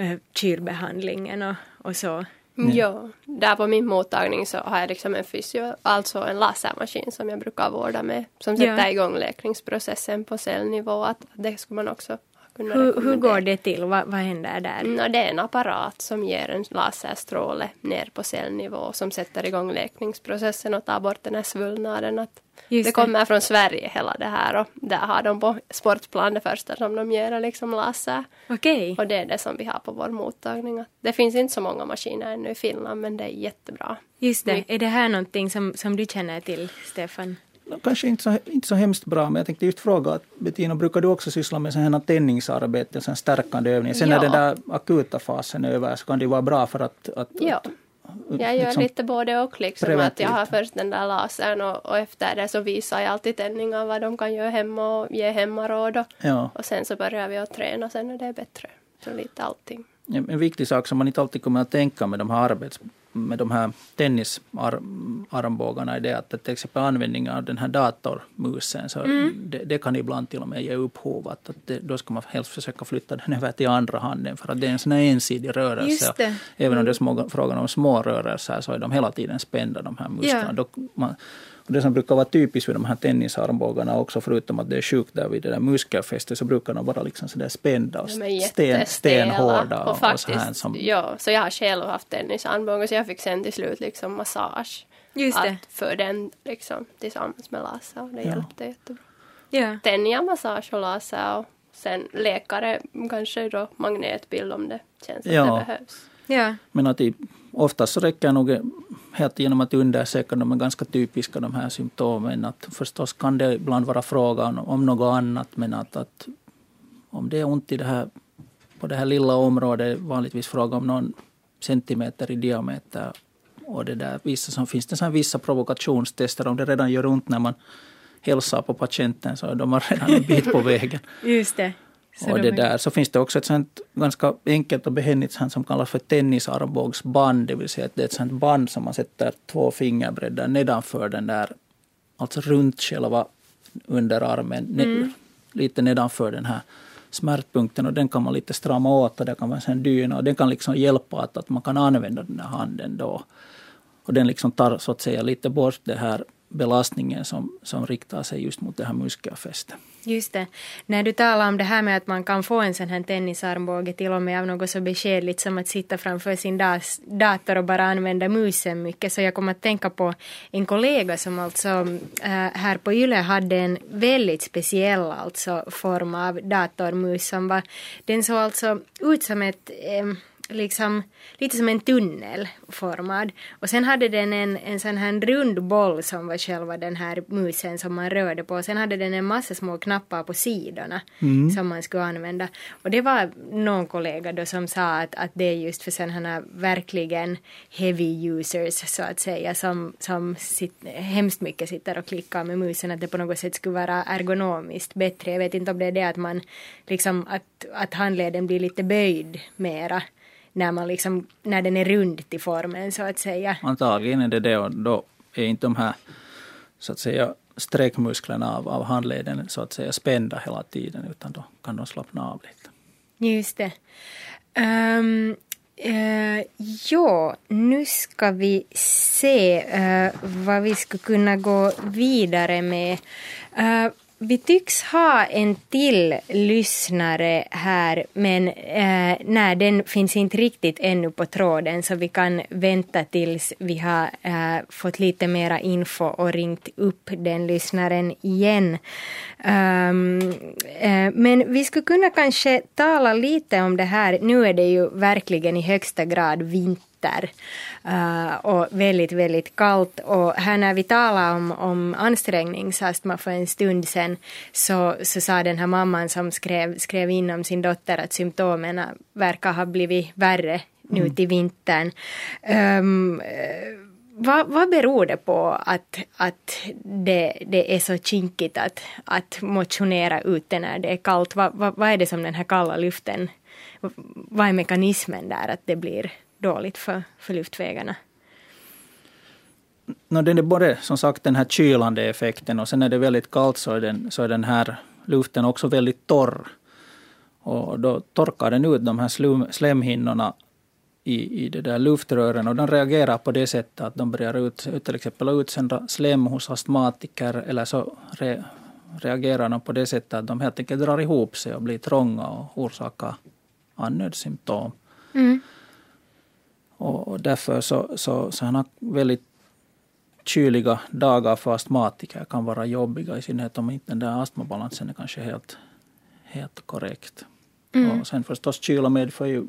uh, kylbehandlingen och, och så. Mm. Ja, där på min mottagning så har jag liksom en fysio, alltså en lasermaskin som jag brukar vårda med. Som sätter ja. igång läkningsprocessen på cellnivå. Att det skulle man också kunna hur, hur går det till? Vad, vad händer där? No, det är en apparat som ger en laserstråle ner på cellnivå som sätter igång läkningsprocessen och tar bort den här svullnaden. Att det kommer från Sverige hela det här och där har de på sportplan det första som de ger liksom laser. Okay. Och det är det som vi har på vår mottagning. Det finns inte så många maskiner ännu i Finland men det är jättebra. Just det. Är det här någonting som, som du känner till, Stefan? Kanske inte så, inte så hemskt bra, men jag tänkte just fråga, Bettina, brukar du också syssla med sådana tändningsarbete, sån stärkande övningar? Sen ja. när den där akuta fasen är över så kan det vara bra för att... att ja. Att, jag gör liksom lite både och. Liksom, att jag har först den där lasern och, och, efter det så visar jag alltid tändningar vad de kan göra hemma och ge hemmaråd. Och, ja. och sen så börjar vi att träna sen när det är bättre. Så lite allting. En viktig sak som man inte alltid kommer att tänka med de här arbets med de här tennisarmbågarna är det att till exempel användningen av den här datormusen så mm. det, det, kan ibland till och med ge upphov att, att det, då ska man helst försöka flytta den över till andra handen för att det är en sån här ensidig rörelse. Även om det är små, frågan om små rörelser så är de hela tiden spända de här musklerna. Ja. Då, man, och det som brukar vara typiskt för de här tennisarmbågarna också, förutom att det är sjukt där vid det där muskelfästet, så brukar de vara liksom sådär spända och sten, stenhårda. Och, faktiskt, och så här som... Ja, så jag har själv haft tennisarmbågar, så jag fick sen till slut liksom massage. Just det. Att för den liksom tillsammans med laser, och det ja. hjälpte jättebra. Ja. Tennia, massage och laser och sen läkare, kanske då magnetbild om det känns att ja. det behövs. Ja. Men att i, oftast så räcker nog helt genom att undersöka de är ganska typiska de här symptomen. Att förstås kan det ibland vara frågan om något annat men att, att om det är ont i det här, på det här lilla området vanligtvis fråga om någon centimeter i diameter och det där, vissa som finns det så vissa provokationstester om det redan gör ont när man hälsar på patienten så är de redan en bit på vägen. Just det. Så och det där. Så finns det också ett sånt ganska enkelt och behändigt sånt som kallas för tennisarmbågsband. Det vill säga att det är ett sånt band som man sätter två fingerbreddar nedanför den där, alltså runt själva underarmen, mm. lite nedanför den här smärtpunkten och den kan man lite strama åt och det kan vara en dyna och den kan liksom hjälpa att, att man kan använda den här handen då. Och den liksom tar så att säga lite bort det här belastningen som, som riktar sig just mot det här muskelfästet. Just det. När du talar om det här med att man kan få en sån här tennisarmbåge till och med av något så beskedligt som att sitta framför sin dator och bara använda musen mycket så jag kommer att tänka på en kollega som alltså äh, här på Yle hade en väldigt speciell alltså form av datormus som var den såg alltså ut som ett äh, liksom lite som en tunnel formad. Och sen hade den en, en sån här rund boll som var själva den här musen som man rörde på. Och sen hade den en massa små knappar på sidorna mm. som man skulle använda. Och det var någon kollega då som sa att, att det är just för sådana verkligen heavy users så att säga som, som sit, hemskt mycket sitter och klickar med musen att det på något sätt skulle vara ergonomiskt bättre. Jag vet inte om det är det att man liksom att, att handleden blir lite böjd mera när, man liksom, när den är rund till formen så att säga. Antagligen är det det och då är inte de här så att säga sträckmusklerna av, av handleden så att säga spända hela tiden utan då kan de slappna av lite. Just det. Um, uh, ja, nu ska vi se uh, vad vi skulle kunna gå vidare med. Uh, vi tycks ha en till lyssnare här men eh, nej, den finns inte riktigt ännu på tråden så vi kan vänta tills vi har eh, fått lite mera info och ringt upp den lyssnaren igen. Um, eh, men vi skulle kunna kanske tala lite om det här. Nu är det ju verkligen i högsta grad vinter vinter uh, och väldigt, väldigt kallt. Och här när vi talade om, om ansträngningsastma för en stund sedan så, så sa den här mamman som skrev, skrev in om sin dotter att symptomen verkar ha blivit värre nu mm. till vintern. Um, vad, vad beror det på att, att det, det är så kinkigt att, att motionera ute när det är kallt? Vad, vad, vad är det som den här kalla luften, vad är mekanismen där att det blir dåligt för, för luftvägarna. No, den är både som sagt den här kylande effekten och sen när det är väldigt kallt så är den, så är den här luften också väldigt torr. Och då torkar den ut de här slum, slemhinnorna i, i det där luftrören och de reagerar på det sättet att de börjar ut, till exempel utsända slem hos astmatiker eller så re, reagerar de på det sättet att de helt enkelt drar ihop sig och blir trånga och orsakar andnödssymptom. Mm. Och därför så, så, så väldigt kyliga dagar för astmatiker kan vara jobbiga, i synnerhet om inte den där astmabalansen är kanske helt, helt korrekt. Mm. Och sen förstås kyla medför ju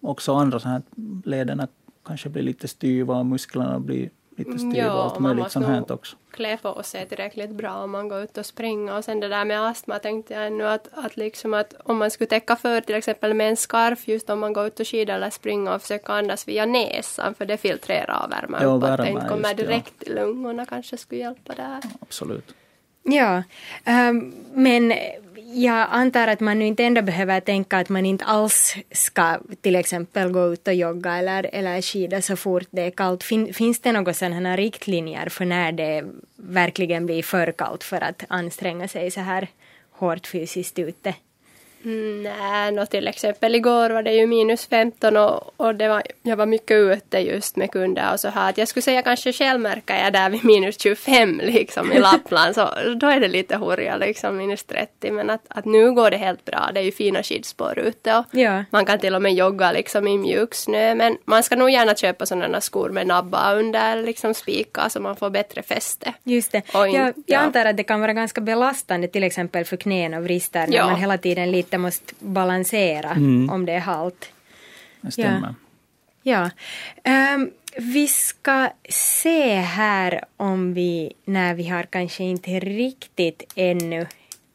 också andra så här lederna kanske blir lite styva och musklerna blir lite styva ja, och allt möjligt sånt här också. klä på sig tillräckligt bra om man går ut och springer. Och sen det där med astma tänkte jag ännu att, att, liksom att om man skulle täcka för till exempel med en skarf just om man går ut och skidar eller springer och försöka andas via näsan för det filtrerar och värmer ja, upp. Att det inte kommer direkt ja. i lungorna kanske skulle hjälpa där. Absolut. Ja, um, men jag antar att man nu inte ändå behöver tänka att man inte alls ska till exempel gå ut och jogga eller, eller skida så fort det är kallt. Fin, finns det några sådana riktlinjer för när det verkligen blir för kallt för att anstränga sig så här hårt fysiskt ute? Nej, no, till exempel igår var det ju minus 15 och, och det var, jag var mycket ute just med kunder och så här. Att jag skulle säga kanske själv märker jag där vid minus 25 liksom i Lappland så då är det lite hurja liksom minus 30 men att, att nu går det helt bra. Det är ju fina skidspår ute och ja. man kan till och med jogga liksom i mjuk snö men man ska nog gärna köpa sådana skor med nabbar under liksom spikar så man får bättre fäste. Just det. In, jag, jag ja. antar att det kan vara ganska belastande till exempel för knän och vrister när ja. man hela tiden lite lite måste balansera mm. om det är halt. Det stämmer. Ja. ja. Um, vi ska se här om vi, när vi har kanske inte riktigt ännu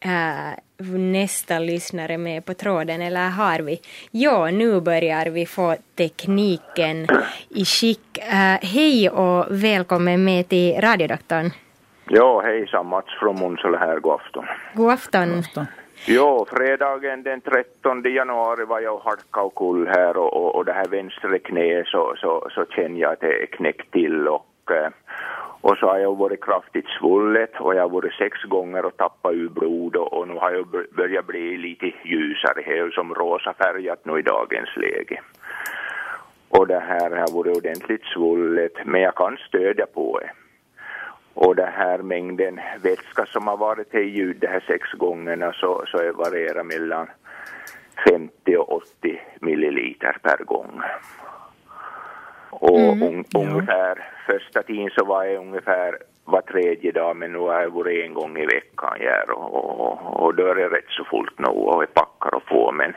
uh, nästa lyssnare med på tråden, eller har vi? Ja, nu börjar vi få tekniken i skick. Uh, hej och välkommen med till radiodoktorn. Ja, hejsan, Mats från Munsele här, god afton. God afton. God afton. Jo, fredagen den 13 januari var jag och och kull här och, och, och det här vänstra knät så, så, så känner jag att det är knäckt till och, eh, och så har jag varit kraftigt svullet och jag har varit sex gånger och tappat ur blod och, och nu har jag börjat bli lite ljusare, helt som rosa färgat nu i dagens läge. Och det här har varit ordentligt svullet men jag kan stödja på det. Och den här mängden vätska som har varit i ljud de här sex gångerna så, så är varierar mellan 50 och 80 milliliter per gång. Och mm, un, ja. ungefär, första tiden så var jag ungefär var tredje dag men nu har jag varit en gång i veckan här och, och, och då är det rätt så fullt nu och jag packar och på men,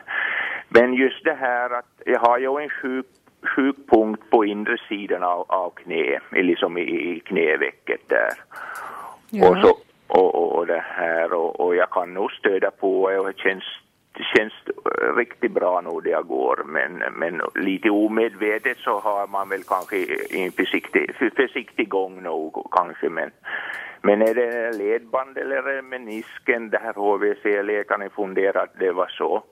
men just det här att jag har ju en sjuk sjukpunkt på inre sidan av, av knä, liksom i, i knävecket där. Ja. Och, så, och, och det här och, och jag kan nog stödja på och det känns, det känns riktigt bra nu det jag går men, men lite omedvetet så har man väl kanske en försiktig, försiktig gång nog kanske men men är det ledband eller menisken, det här HVC-läkaren funderar att det var så.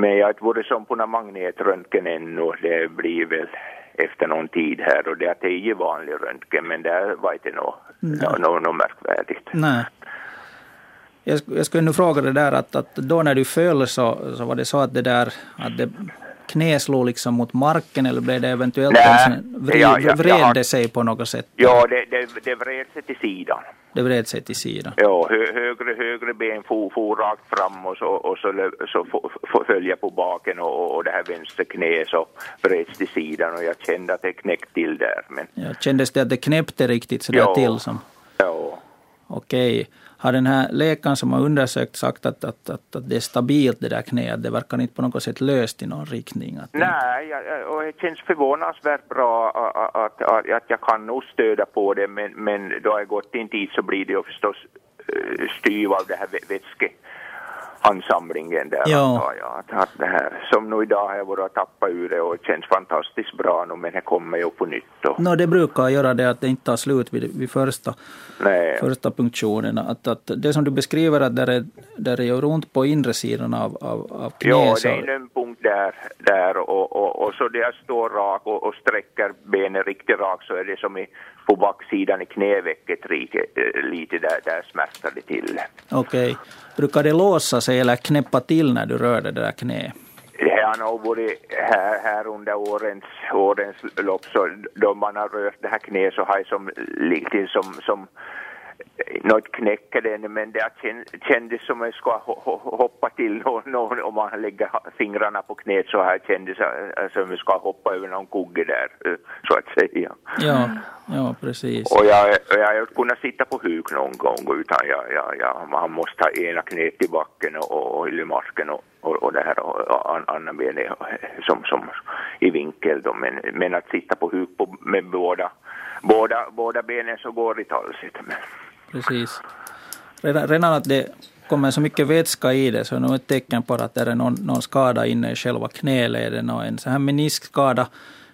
Men jag har inte varit som på någon magnetröntgen ännu, det blir väl efter någon tid här och det är tio vanlig röntgen men det var inte något, något, något, något märkvärdigt. Nej. Jag, jag skulle nu fråga det där att, att då när du föll så, så var det så att det där att det knä slog liksom mot marken eller blev det eventuellt Nej, vred, ja, ja, vred har, det sig på något sätt? Ja, det, det, det vred sig till sidan. Det vred sig till sidan? Ja, hö, högre, högre ben for, for rakt fram och så, och så, så följde på baken och, och det här vänster knä så vreds till sidan och jag kände att det knäckte till där. Men... Ja, kändes det att det knäppte riktigt sådär ja, till? Som... Ja. Okej har den här läkaren som har undersökt sagt att, att, att, att det är stabilt det där knät? Det verkar inte på något sätt löst i någon riktning? Att Nej, jag, och det känns förvånansvärt bra att, att, att jag kan nog stödja på det men, men då har jag gått in tid så blir det ju förstås eh, styv av det här vätske ansamlingen där ja. antar jag. Att, det här, som nu idag har jag varit och tappat ur det och känns fantastiskt bra nu men det kommer ju på nytt. Och... No, det brukar göra det att det inte tar slut vid, vid första, första punktionen. Att, att det som du beskriver att där är, där är ont på inre sidan av, av, av knä. Ja, det är en punkt där, där och, och, och så där jag står rak och, och sträcker benet riktigt rakt så är det som i, på backsidan i knävecket lite, lite där, där smärtar det till. Okej. Okay brukar det låsa sig eller knäppa till när du rör det där knät? Det har nog varit här, här under årens, årens lopp, så då man har rört det här knät så har det som, liksom som, som något knäcker den, men det kändes som att jag ska hoppa till någon, om man lägger fingrarna på knät så här kändes det som att jag ska hoppa över någon kugge där, så att säga. Ja, ja precis. Och jag, jag har kunnat sitta på huk någon gång utan jag, jag, jag, man måste ha ena knät i backen och, och i marken och, och, och det här och andra benet som, som i vinkel då, men, men att sitta på huk på, med båda, båda, båda benen så går det alls inte precis. Redan, redan att det kommer så mycket vätska i det så är det ett tecken på att det är någon, någon skada inne i själva knäleden och en sån här meniskskada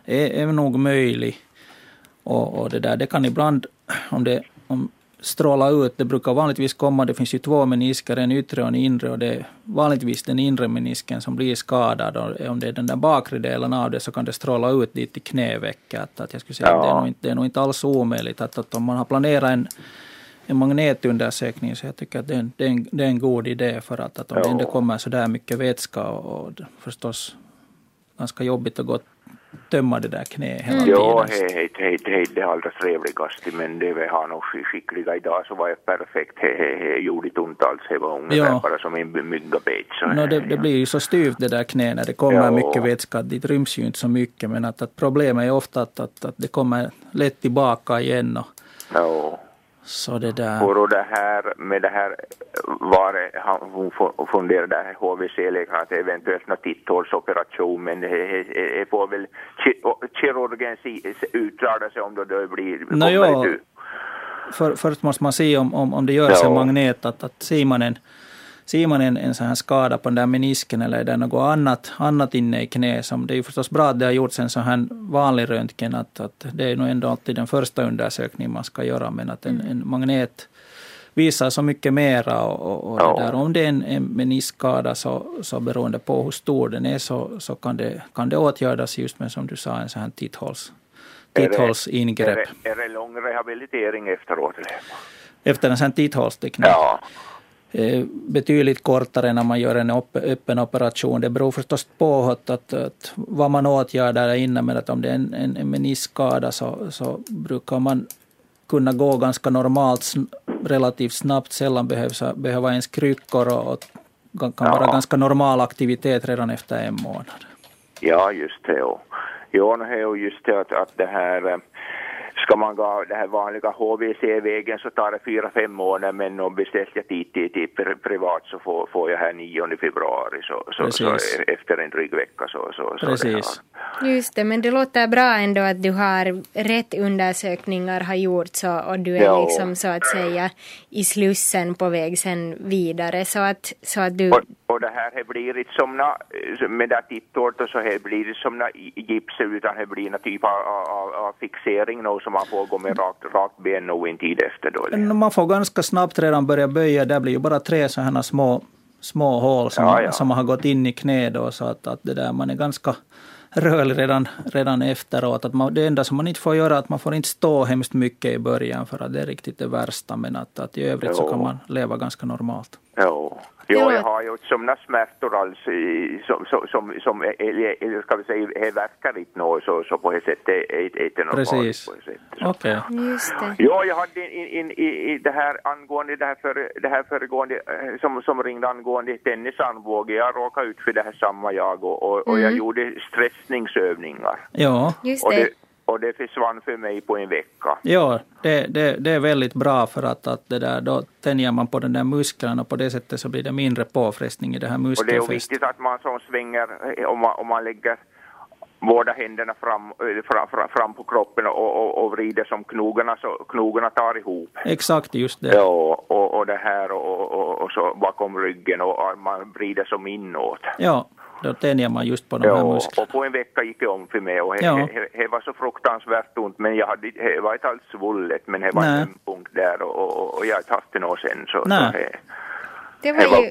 är, är nog möjlig. Och, och, det där, det kan ibland, om det om stråla ut, det brukar vanligtvis komma, det finns ju två menisker, en yttre och en inre och det är vanligtvis den inre menisken som blir skadad och om det är den där bakre delen av det så kan det stråla ut dit i knävecket. Att jag skulle säga ja. att det är, nog inte, det är nog inte alls omöjligt att, att om man har planerat en en magnetundersökning så jag tycker att det är en, det är en, det är en god idé för att, att om ja. det inte kommer så där mycket vätska och, och förstås ganska jobbigt att gå tömma det där knät hela mm. tiden. Ja, hej, hej, hej, det allra trevligaste men det vi har nog skickliga idag så var det perfekt. Det he, he, gjorde inte ont alls, det var ungefär ja. bara som en myggabet. No, det, det blir ju så styvt det där knät när det kommer ja. mycket vätska, det ryms ju inte så mycket men att, att problemet är ofta att, att, att det kommer lätt tillbaka igen. Och, ja. Så det där... Och det här med det här var hon funderade HVC-läkaren att eventuellt någon titthålsoperation men det får väl kirurgen uttala sig om då det blir... No. För, först måste man se om, om, om det gör sig ja. magnet att, att ser man en ser man en, en sån här skada på den där menisken eller är det något annat, annat inne i knä som, det är ju förstås bra att det har gjorts en sån här vanlig röntgen, att, att det är nog ändå alltid den första undersökningen man ska göra, men att en, mm. en magnet visar så mycket mera och, och ja. det där, om det är en, en meniskskada så, så beroende på hur stor den är så, så kan, det, kan det åtgärdas just med som du sa en sån här titthåls, titthålsingrepp. Är det, är det lång rehabilitering efteråt? Efter en sån här titthålsteknik? Ja. Eh, betydligt kortare när man gör en öppen operation. Det beror förstås på att, att, att vad man åtgärdar innan, men att om det är en, en, en meniskskada så, så brukar man kunna gå ganska normalt relativt snabbt. Sällan behövs, behöva ens kryckor och, och kan vara ja. ganska normal aktivitet redan efter en månad. Ja, just det. Jo, det är just det att, att det här eh, Ska man gå den här vanliga HVC-vägen så tar det fyra, fem månader men om beställer jag tid till, till privat så får, får jag här 9 februari så, så, så, efter en dryg vecka så, så, så Precis. Just det, men det låter bra ändå att du har rätt undersökningar har gjorts och, och du är ja. liksom så att säga i slussen på väg sen vidare så att, så att du... Och, och det här blir inte som na, med det tittort och så här blir det som gips utan det blir en typ av, av, av fixering nu som man får gå med rakt, rakt ben nog en tid efter då. Man får ganska snabbt redan börja böja, det blir ju bara tre sådana små, små hål som, ja, ja. som har gått in i knät då så att, att det där, man är ganska rörlig redan, redan efteråt. Att man, det enda som man inte får göra är att man får inte stå hemskt mycket i början för att det är riktigt det värsta men att, att i övrigt jo. så kan man leva ganska normalt. Jo. Jo, jag har ju sådana smärtor alls som, som, som, som eller ska vi säga, det verkar inte något så, så på det sättet är det inte normalt. Precis. Okej. Okay. Just det. Jo, jag hade in, in, i, i det här angående det här, för, det här föregående eh, som, som ringde angående tennisarmbåge. Jag råkade ut för det här samma jag och, och, och jag mm. gjorde stressningsövningar. Ja. Just det och det försvann för mig på en vecka. Ja, det, det, det är väldigt bra för att, att det där, då tänjer man på den där muskeln och på det sättet så blir det mindre påfrestning i det här muskelfästet. Och det är viktigt att man som svänger, om man, om man lägger båda händerna fram, fram, fram, fram på kroppen och, och, och vrider som knogarna så knogarna tar ihop. Exakt, just det. Ja, och, och det här och, och, och så bakom ryggen och man vrider som inåt. Ja, då tänjer man just på de här musklerna. och på en vecka gick det om för mig och det ja. var så fruktansvärt ont men jag hade, det var inte alls svullet men det var en punkt där och, och, och jag har inte haft det något sen så, Nej. så det var ju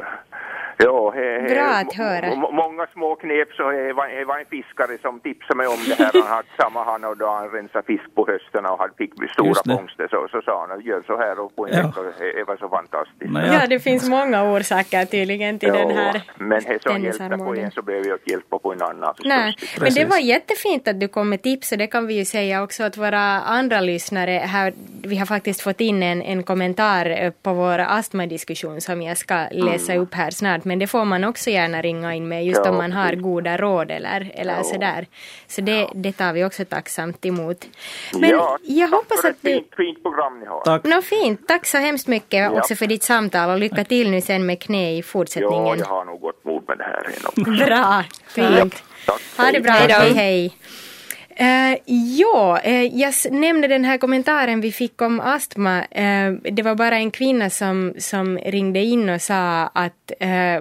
Ja, he, he, Bra att höra. Många små knep så det var, var en fiskare som tipsade mig om det här. Han hade samma han och då han rensade fisk på hösten och han fick stora fångster så, så sa han gör så här och på en ja. vecka. Det var så fantastiskt. Ja. ja, det finns många orsaker tydligen till ja, den här Men det som hjälpte på en så blev jag hjälpa på en annan. Nej, men det var jättefint att du kom med tips och det kan vi ju säga också åt våra andra lyssnare. Här, vi har faktiskt fått in en, en kommentar på vår astmadiskussion som jag ska läsa mm. upp här snart men det får man också gärna ringa in med just ja, om man har goda råd eller, eller ja. sådär. Så det, det tar vi också tacksamt emot. Men ja, jag hoppas att du... Fint, fint program ni har. Tack. Nå, fint, tack så hemskt mycket ja. också för ditt samtal och lycka till nu sen med knä i fortsättningen. Ja, jag har nog gått mod med det här. Bra, fint. Ha det bra, hej hej. Uh, ja, uh, jag nämnde den här kommentaren vi fick om astma. Uh, det var bara en kvinna som, som ringde in och sa att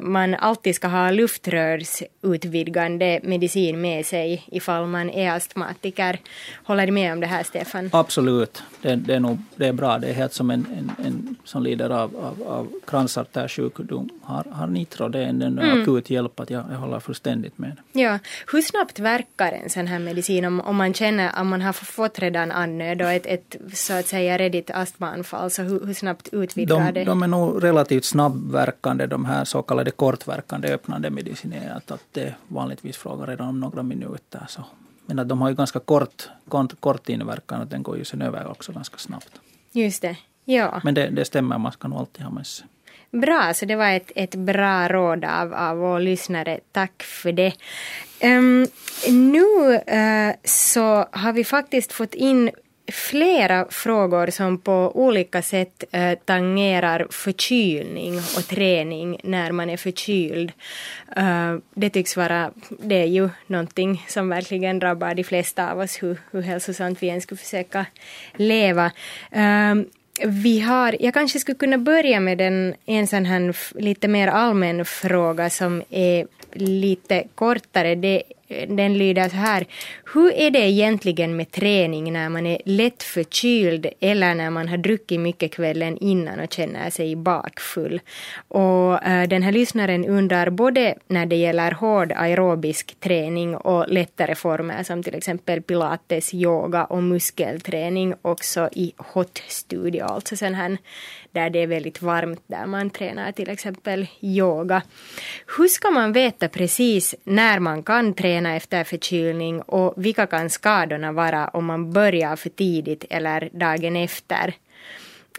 man alltid ska ha luftrörs luftrörsutvidgande medicin med sig ifall man är astmatiker. Håller du med om det här, Stefan? Absolut. Det, det är, nog, det är bra. Det är helt som en, en, en som lider av, av, av kransartärsjukdom har, har nitro. Det är en, en mm. akut hjälp. att jag, jag håller fullständigt med. Ja. Hur snabbt verkar en sån här medicin om, om man känner att man har fått redan andnöd och ett, ett så att säga redigt astmaanfall, så hur, hur snabbt utvidgar de, det? De är nog relativt snabbverkande, de här så kallade kortverkande öppnande medicinerat. Att det vanligtvis frågar redan om några minuter. Så. Men att de har ju ganska kort, kort, kort inverkan och den går ju sen över också ganska snabbt. Just det, ja. Men det, det stämmer, man ska nog alltid ha med sig. Bra, så det var ett, ett bra råd av, av vår lyssnare. Tack för det. Um, nu uh, så har vi faktiskt fått in flera frågor som på olika sätt eh, tangerar förkylning och träning när man är förkyld. Eh, det tycks vara, det är ju någonting som verkligen drabbar de flesta av oss hur, hur hälsosamt vi än skulle försöka leva. Eh, vi har, jag kanske skulle kunna börja med en, en sån här lite mer allmän fråga som är lite kortare. Det den lyder så här. Hur är det egentligen med träning när man är lätt förkyld eller när man har druckit mycket kvällen innan och känner sig bakfull? Och äh, den här lyssnaren undrar både när det gäller hård aerobisk träning och lättare former som till exempel pilates, yoga och muskelträning också i hot studio, alltså sen här där det är väldigt varmt, där man tränar till exempel yoga. Hur ska man veta precis när man kan träna efter förkylning och vilka kan skadorna vara om man börjar för tidigt eller dagen efter?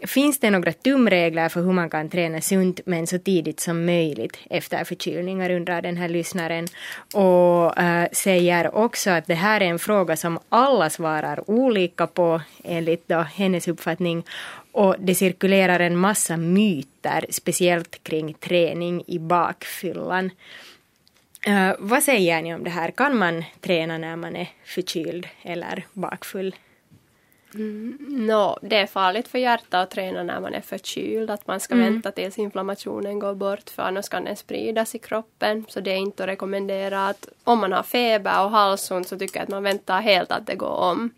Finns det några tumregler för hur man kan träna sunt men så tidigt som möjligt efter förkylningar undrar den här lyssnaren. Och äh, säger också att det här är en fråga som alla svarar olika på enligt då hennes uppfattning och det cirkulerar en massa myter, speciellt kring träning i bakfyllan. Äh, vad säger ni om det här? Kan man träna när man är förkyld eller bakfull? Mm, no, det är farligt för hjärtat att träna när man är förkyld. Att man ska mm. vänta tills inflammationen går bort för annars kan den spridas i kroppen. Så det är inte att rekommendera att om man har feber och halsont så tycker jag att man väntar helt att det går om.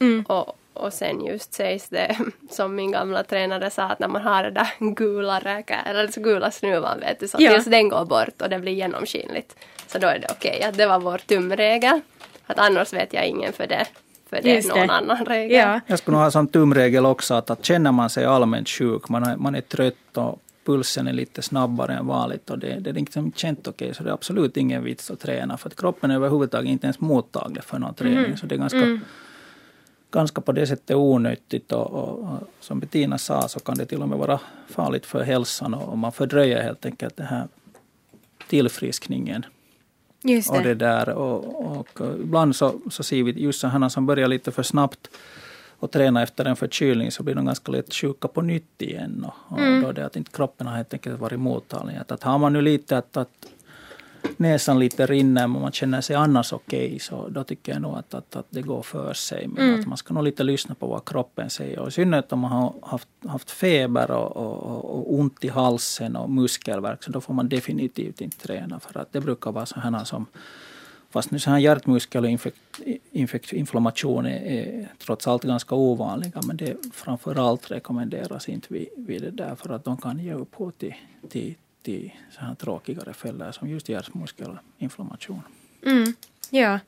Mm. Och, och sen just sägs det, som min gamla tränare sa, att när man har det där gula räka, eller så gula snuvan vet du, så ja. tills den går bort och det blir genomskinligt. Så då är det okej, okay, att det var vår tumregel. Att annars vet jag ingen för det. För det är någon annan regel. Ja. Jag skulle nog ha som tumregel också att, att känner man sig allmänt sjuk, man är, man är trött och pulsen är lite snabbare än vanligt och det, det är liksom känt okej okay, så det är absolut ingen vits att träna för att kroppen är överhuvudtaget inte ens mottaglig för någon träning. Mm. Så det är ganska mm ganska på det sättet onyttigt och, och, och, som Bettina sa så kan det till och med vara farligt för hälsan och, och man fördröjer helt enkelt den här tillfriskningen. Just det. Och det där och, och ibland så, så ser vi just sådana som börjar lite för snabbt och träna efter en förkylning så blir de ganska lätt sjuka på nytt igen. Och, och mm. då är det att inte kroppen har helt enkelt varit mottaglig. Att, att har man nu lite att, att näsan lite rinner men man känner sig annars okej okay, så då tycker jag nog att, att, att det går för sig. Men mm. att man ska nog lite lyssna på vad kroppen säger. Och i synnerhet om man har haft, haft feber och, och, och ont i halsen och muskelvärk så då får man definitivt inte träna för att det brukar vara sådana som Fast nu så här hjärtmuskelinflammation är, är trots allt ganska ovanliga men det framför allt rekommenderas inte vid, vid det där för att de kan ge upphov till, till i så här tråkigare fällor som just hjärtmuskelinflammation. Mm, ja.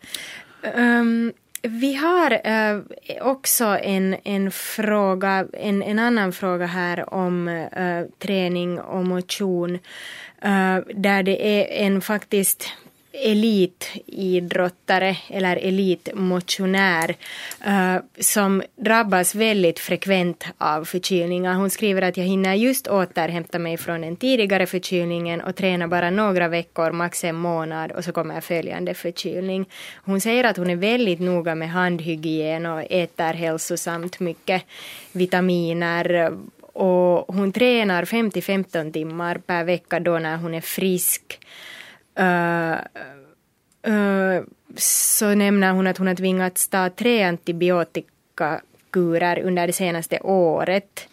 Um, vi har uh, också en, en fråga, en, en annan fråga här om uh, träning och motion. Uh, där det är en faktiskt elitidrottare eller elitmotionär uh, som drabbas väldigt frekvent av förkylningar. Hon skriver att jag hinner just återhämta mig från den tidigare förkylningen och tränar bara några veckor, max en månad och så kommer följande förkylning. Hon säger att hon är väldigt noga med handhygien och äter hälsosamt mycket vitaminer och hon tränar 5-15 timmar per vecka då när hon är frisk. Uh, uh, så nämner hon att hon har tvingats ta tre antibiotikakurer under det senaste året.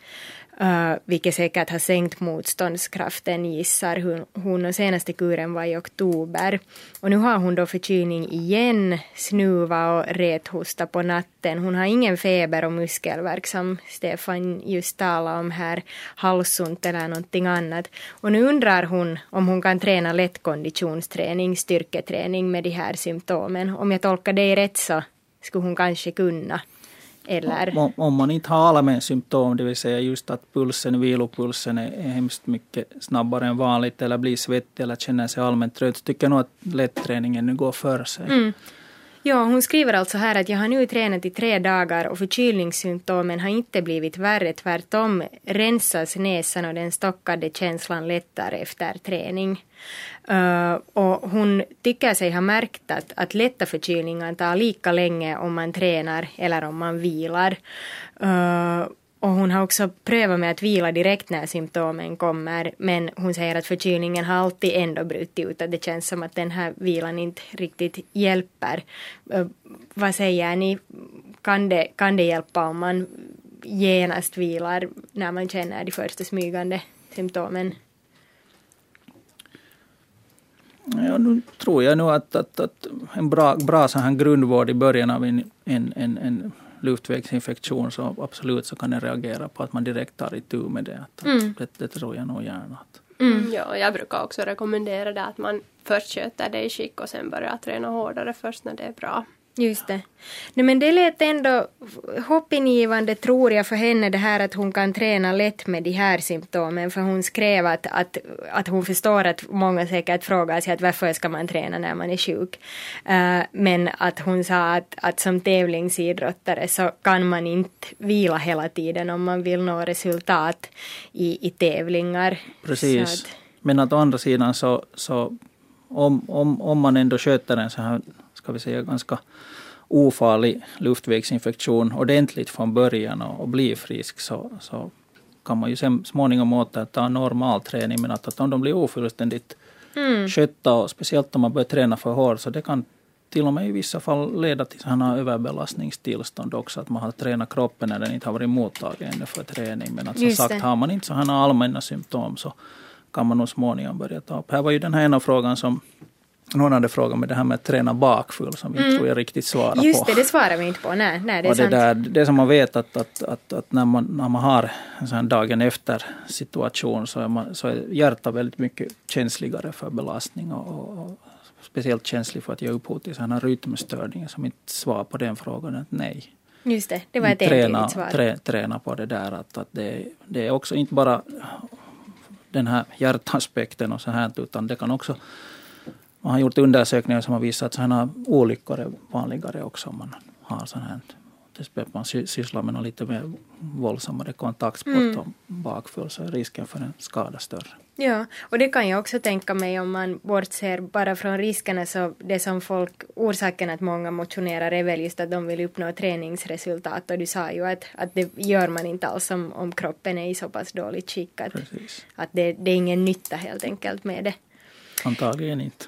Uh, vilket säkert har sänkt motståndskraften gissar hon. hon och senaste kuren var i oktober. Och nu har hon då förkylning igen, snuva och rethosta på natten. Hon har ingen feber och muskelvärk som Stefan just talade om här, halsont eller någonting annat. Och nu undrar hon om hon kan träna lätt konditionsträning, styrketräning med de här symptomen. Om jag tolkar dig rätt så skulle hon kanske kunna. Eller? Om, om man inte har allmän symptom, det vill säga just att pulsen, vilopulsen är, hemskt mycket snabbare än vanligt eller blir svettig eller känner sig allmänt trött, tycker jag nog att lätträningen nu går för sig. Mm. Ja, hon skriver alltså här att jag har nu tränat i tre dagar och förkylningssymptomen har inte blivit värre. Tvärtom rensas näsan och den stockade känslan lättare efter träning. Uh, och hon tycker sig ha märkt att, att lätta förkylningar tar lika länge om man tränar eller om man vilar. Uh, och hon har också prövat med att vila direkt när symptomen kommer men hon säger att förkylningen har alltid ändå brutit ut att det känns som att den här vilan inte riktigt hjälper. Eh, vad säger ni? Kan det, kan det hjälpa om man genast vilar när man känner de första smygande symptomen? Ja, nu tror jag nog att, att, att en bra, bra så här grundvård i början av en, en, en, en luftvägsinfektion så absolut så kan den reagera på att man direkt tar itu med det. Att, mm. det, det, tror jag nog gärna. Att. Mm. Ja, jag brukar också rekommendera det att man först sköter det i skick och sen börjar träna hårdare först när det är bra. Just det. Nej, men det lät ändå hoppingivande tror jag för henne det här att hon kan träna lätt med de här symptomen för hon skrev att, att, att hon förstår att många säkert frågar sig att varför ska man träna när man är sjuk. Uh, men att hon sa att, att som tävlingsidrottare så kan man inte vila hela tiden om man vill nå resultat i, i tävlingar. Precis. Att, men att å andra sidan så, så om, om, om man ändå sköter en så här ska vi säga, ganska ofarlig luftvägsinfektion ordentligt från början och, och blir frisk så, så kan man ju sen småningom återta normal träning. Men att, att om de blir ofullständigt mm. skötta och speciellt om man börjar träna för hårt så det kan till och med i vissa fall leda till sådana överbelastningstillstånd också. Att man har tränat kroppen när den inte har varit mottagen ännu för träning. Men att som Just sagt, det. har man inte sådana allmänna symptom så kan man nog småningom börja ta upp. Här var ju den här ena frågan som någon hade frågat mig det här med att träna bakfull som vi mm. tror jag riktigt svarar på. Just det, det svarar vi inte på. Nej, nej det är och sant. Det, där, det som man vet att, att, att, att, när, man, när man har en sån dagen efter situation så är, man, så är hjärtat väldigt mycket känsligare för belastning och, och, speciellt känslig för att ge upphov till sådana rytmstörningar som inte svar på den frågan är nej. Just det, det var ett träna, svar. Trä, träna på det där att, att det, det är också inte bara den här hjärtaspekten och så här utan det kan också man har gjort undersökningar som har visat att sådana olyckor är vanligare också om man har sådant här. Speciellt man sysslar med något lite mer våldsammare kontaktsport mm. och bakfull så är risken för en skada större. Ja, och det kan jag också tänka mig om man bortser bara från riskerna så det som folk, orsaken att många motionerar är väl just att de vill uppnå träningsresultat och du sa ju att, att det gör man inte alls om, om kroppen är i så pass dåligt skick att, att det, det är ingen nytta helt enkelt med det. Antagligen inte.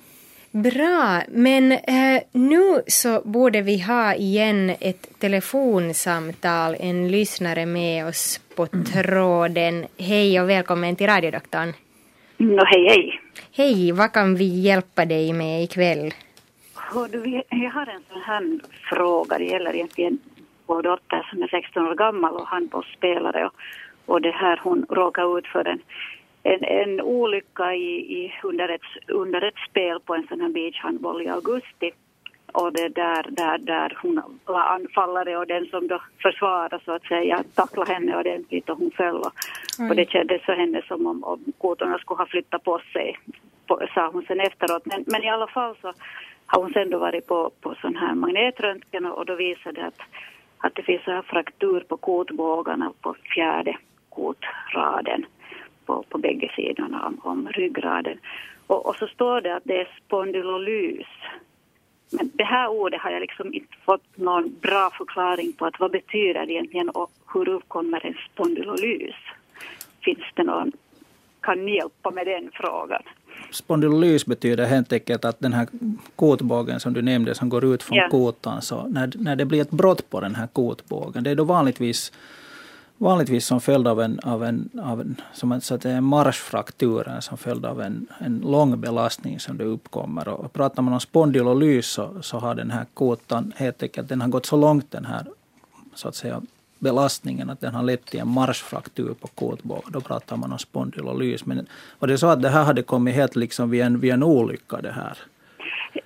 Bra, men eh, nu så borde vi ha igen ett telefonsamtal, en lyssnare med oss på mm. tråden. Hej och välkommen till radiodoktorn. No, hej, hej. Hej, vad kan vi hjälpa dig med ikväll? Du, jag har en sån här fråga, det gäller egentligen vår dotter som är 16 år gammal och handbollsspelare och, och det här hon råkade ut för en en, en olycka i, i, under, ett, under ett spel på en sån här beachhandboll i augusti. Och det där, där, där hon var anfallare och den som då försvarade så att säga tacklade henne ordentligt och hon föll. Och, och det kändes för henne som om, om kotorna skulle ha flyttat på sig, på, sa hon sen efteråt. Men, men i alla fall så har hon sen då varit på, på sån här magnetröntgen och, och då visade det att, att det finns så här fraktur på kotbågarna på fjärde kotraden på, på bägge sidorna om, om ryggraden. Och, och, så står det att det är spondylolys. Men det här ordet har jag liksom inte fått någon bra förklaring på att vad betyder det egentligen och hur uppkommer en spondylolys? Finns det någon, kan ni hjälpa med den frågan? Spondylolys betyder helt enkelt att den här kotbågen som du nämnde som går ut från ja. kotan, så när, när det blir ett brott på den här kotbågen, det är då vanligtvis vanligtvis som följd av en, av en, av en, som att säga, en marschfraktur, som följd av en, en lång belastning som det uppkommer. Och pratar man om spondylolys så, så har den här kotan helt enkelt den har gått så långt den här så att säga, belastningen att den har lett till en marschfraktur på kotbågen. Då pratar man om spondylolys. Men var det så att det här hade kommit helt liksom vid en, vid en olycka det här?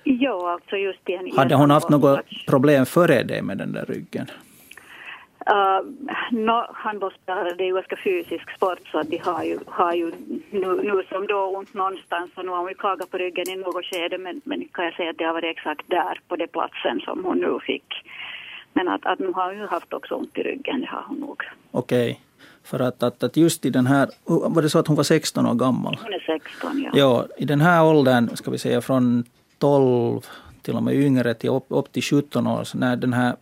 Ja, alltså just i en Hade hon haft något problem före det med den där ryggen? Uh, no, handbollsspelare det är ju ganska fysisk sport så att de har ju, har ju nu, nu som då ont någonstans och nu har hon ju klagat på ryggen i något skede men, men kan jag säga att det har varit exakt där på den platsen som hon nu fick. Men att, att nu har hon ju haft också ont i ryggen, det har hon nog. Okej. Okay. För att, att, att just i den här, var det så att hon var 16 år gammal? Hon är 16 ja. Ja, i den här åldern, ska vi säga från 12 till och med yngre till upp, upp till 17 år, så när den här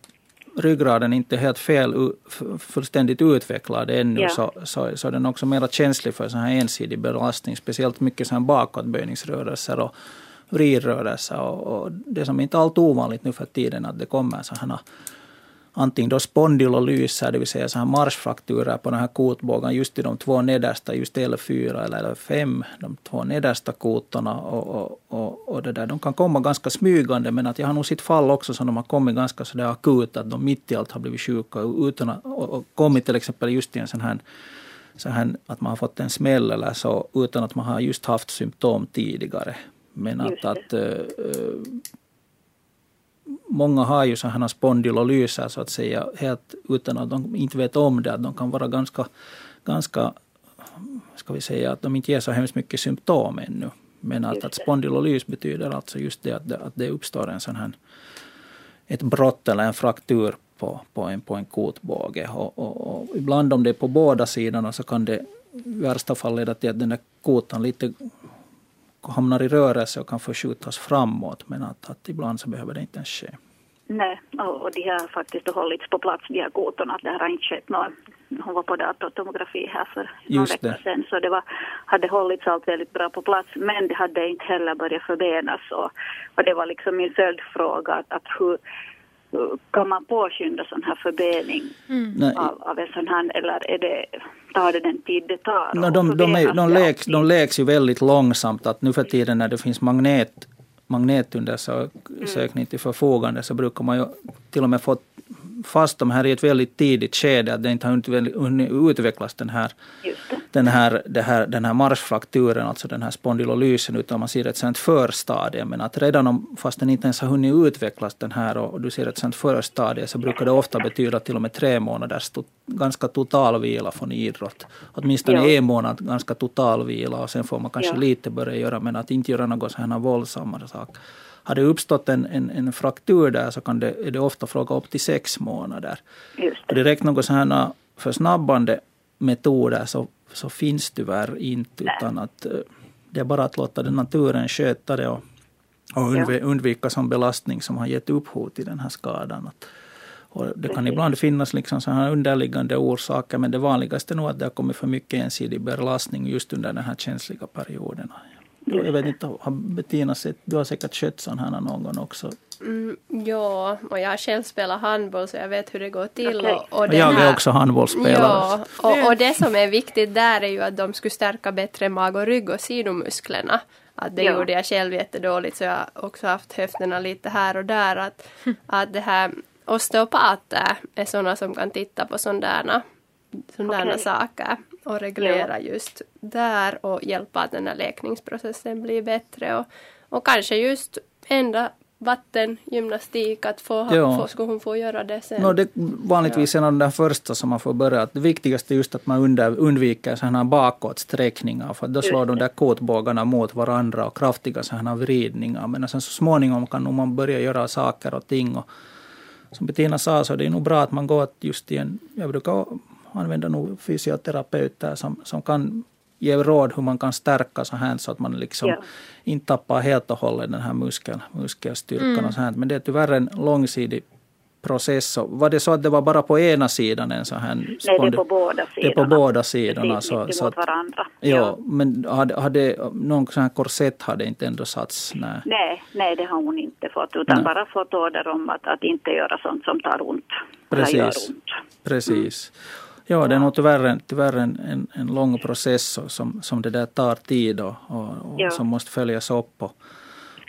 ryggraden inte helt fel, fullständigt utvecklad ännu ja. så, så, så är den också mer känslig för sån här ensidig belastning. Speciellt mycket så här bakåtböjningsrörelser och vridrörelser. Och, och det som inte är allt ovanligt nu för tiden att det kommer sådana antingen då spondylolyser, det vill säga så här marschfrakturer på den här kotbågen just i de två nedersta, just L4 eller L5, de två nedersta kotorna. Och, och, och, och, det där. De kan komma ganska smygande men att jag har nog sett fall också som de har kommit ganska så där akut, att de mitt i allt har blivit sjuka utan att, och, och kommit till exempel just i en sån här så här, att man har fått en smäll eller så utan att man har just haft symptom tidigare. Men att, att äh, många har ju sådana spondylolyser så att säga helt utan att de inte vet om det. Att de kan vara ganska, ganska ska vi säga att de inte ger så hemskt mycket symptom ännu. Men att, att spondylolys betyder alltså just det att, det att det uppstår en sån här ett brott eller en fraktur på, på, en, på en kotbåge. Och, och, och, ibland om det är på båda sidorna så kan det i värsta fall leda till att den där kotan lite hamnar i rörelse och kan förskjutas framåt. Men att, att ibland så behöver det inte ens ske. Nej, och de har faktiskt hållits på plats, de här kotorna. Det har inte skett någon, hon var på datortomografi här för några veckor sedan. Så det var, hade hållits allt väldigt bra på plats. Men det hade inte heller börjat förbenas. Och, och det var liksom min följdfråga. Att, att hur, kan man påskynda sån här förbening mm. av, av, en sån här eller är det, tar det den tid det tar? No, de, de, är, de, läks, de läks ju väldigt långsamt. Att nu för tiden när det finns magnet, magnetundersökning till förfogande så brukar man ju till och med få fast de här i ett väldigt tidigt skede, att det inte har hunnit utvecklas den här, den här, det här, den här marschfrakturen, alltså den här spondylolysen, utan man ser ett sånt förstadie. Men att redan om, fast den inte ens har hunnit utvecklas den här och du ser ett sånt förstadie, så brukar det ofta betyda till och med tre månaders to, ganska total vila från idrott. Åtminstone ja. en månad ganska total vila och sen får man kanske ja. lite börja göra, men att inte göra något så här våldsammare sak. Har det uppstått en, en, en fraktur där så kan det, är det ofta fråga upp till sex månader. Just det. Direkt några sådana försnabbande metoder så, så finns tyvärr inte. Utan att eh, det är bara att låta den naturen sköta det och, och undv, undvika sån belastning som har gett upphov till den här skadan. Och det kan Precis. ibland finnas liksom så här underliggande orsaker men det vanligaste är nog att det har kommit för mycket ensidig belastning just under den här känsliga perioden. Jag vet inte, har Bettina sett, du har säkert skött sån här någon gång också? Mm, ja, och jag har själv spelat handboll så jag vet hur det går till. Okay. Och, och jag är också handbollsspelare. Ja, och, och, det som är viktigt där är ju att de skulle stärka bättre mag och rygg och sidomusklerna. Att det ja. gjorde jag själv jättedåligt så jag har också haft höfterna lite här och där. Att, att det här osteopater är sådana som kan titta på sådana, sådana okay. saker. Och reglera just där och hjälpa att den här läkningsprocessen blir bättre och, och kanske just ändra vattengymnastik, att få, ja. få, skulle hon få göra det sen? No, det vanligtvis ja. en av de första som man får börja. Det viktigaste är just att man under, undviker sådana bakåtsträckningar, för då slår de där kotbågarna mot varandra och kraftiga sådana vridningar. Men sen så småningom kan man börja göra saker och ting. Och, som Bettina sa så det är nog bra att man går just i en, jag brukar använda nog fysioterapeuter som, som kan ge råd hur man kan stärka så här så att man liksom ja. inte tappar helt och hållet den här muskel, muskelstyrkan. Mm. Och så här. Men det är tyvärr en långsidig process. Var det så att det var bara på ena sidan en sån här... Nej, det är på båda sidorna. Det är på båda sidorna. Så, så mot varandra. Ja, ja, men hade, hade någon sån här korsett hade inte ändå satts? Nej, nej, nej det har hon inte fått. Utan nej. bara fått order om att, att inte göra sånt som tar ont. Precis. Ont. Precis. Mm. Ja, det är nog tyvärr, tyvärr en, en, en lång process som, som det där tar tid och, och, och ja. som måste följas upp. Och,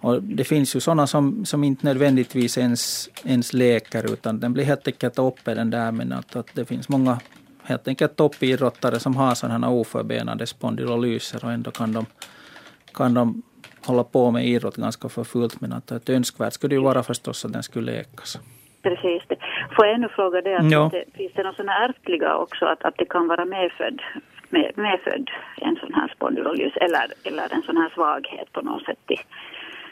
och det finns ju sådana som, som inte nödvändigtvis ens, ens läker utan den blir helt enkelt uppe den där men att, att det finns många helt enkelt toppidrottare som har sådana här oförbenade spondylolyser och ändå kan de, kan de hålla på med idrott ganska för fullt men att, att önskvärt skulle det ju vara förstås att den skulle läkas. Precis. Det. Får jag ännu fråga det, att ja. det, finns det några sådana ärftliga också, att, att det kan vara medfödd, med, medfödd en sån här spondylolys eller, eller en sån här svaghet på något sätt?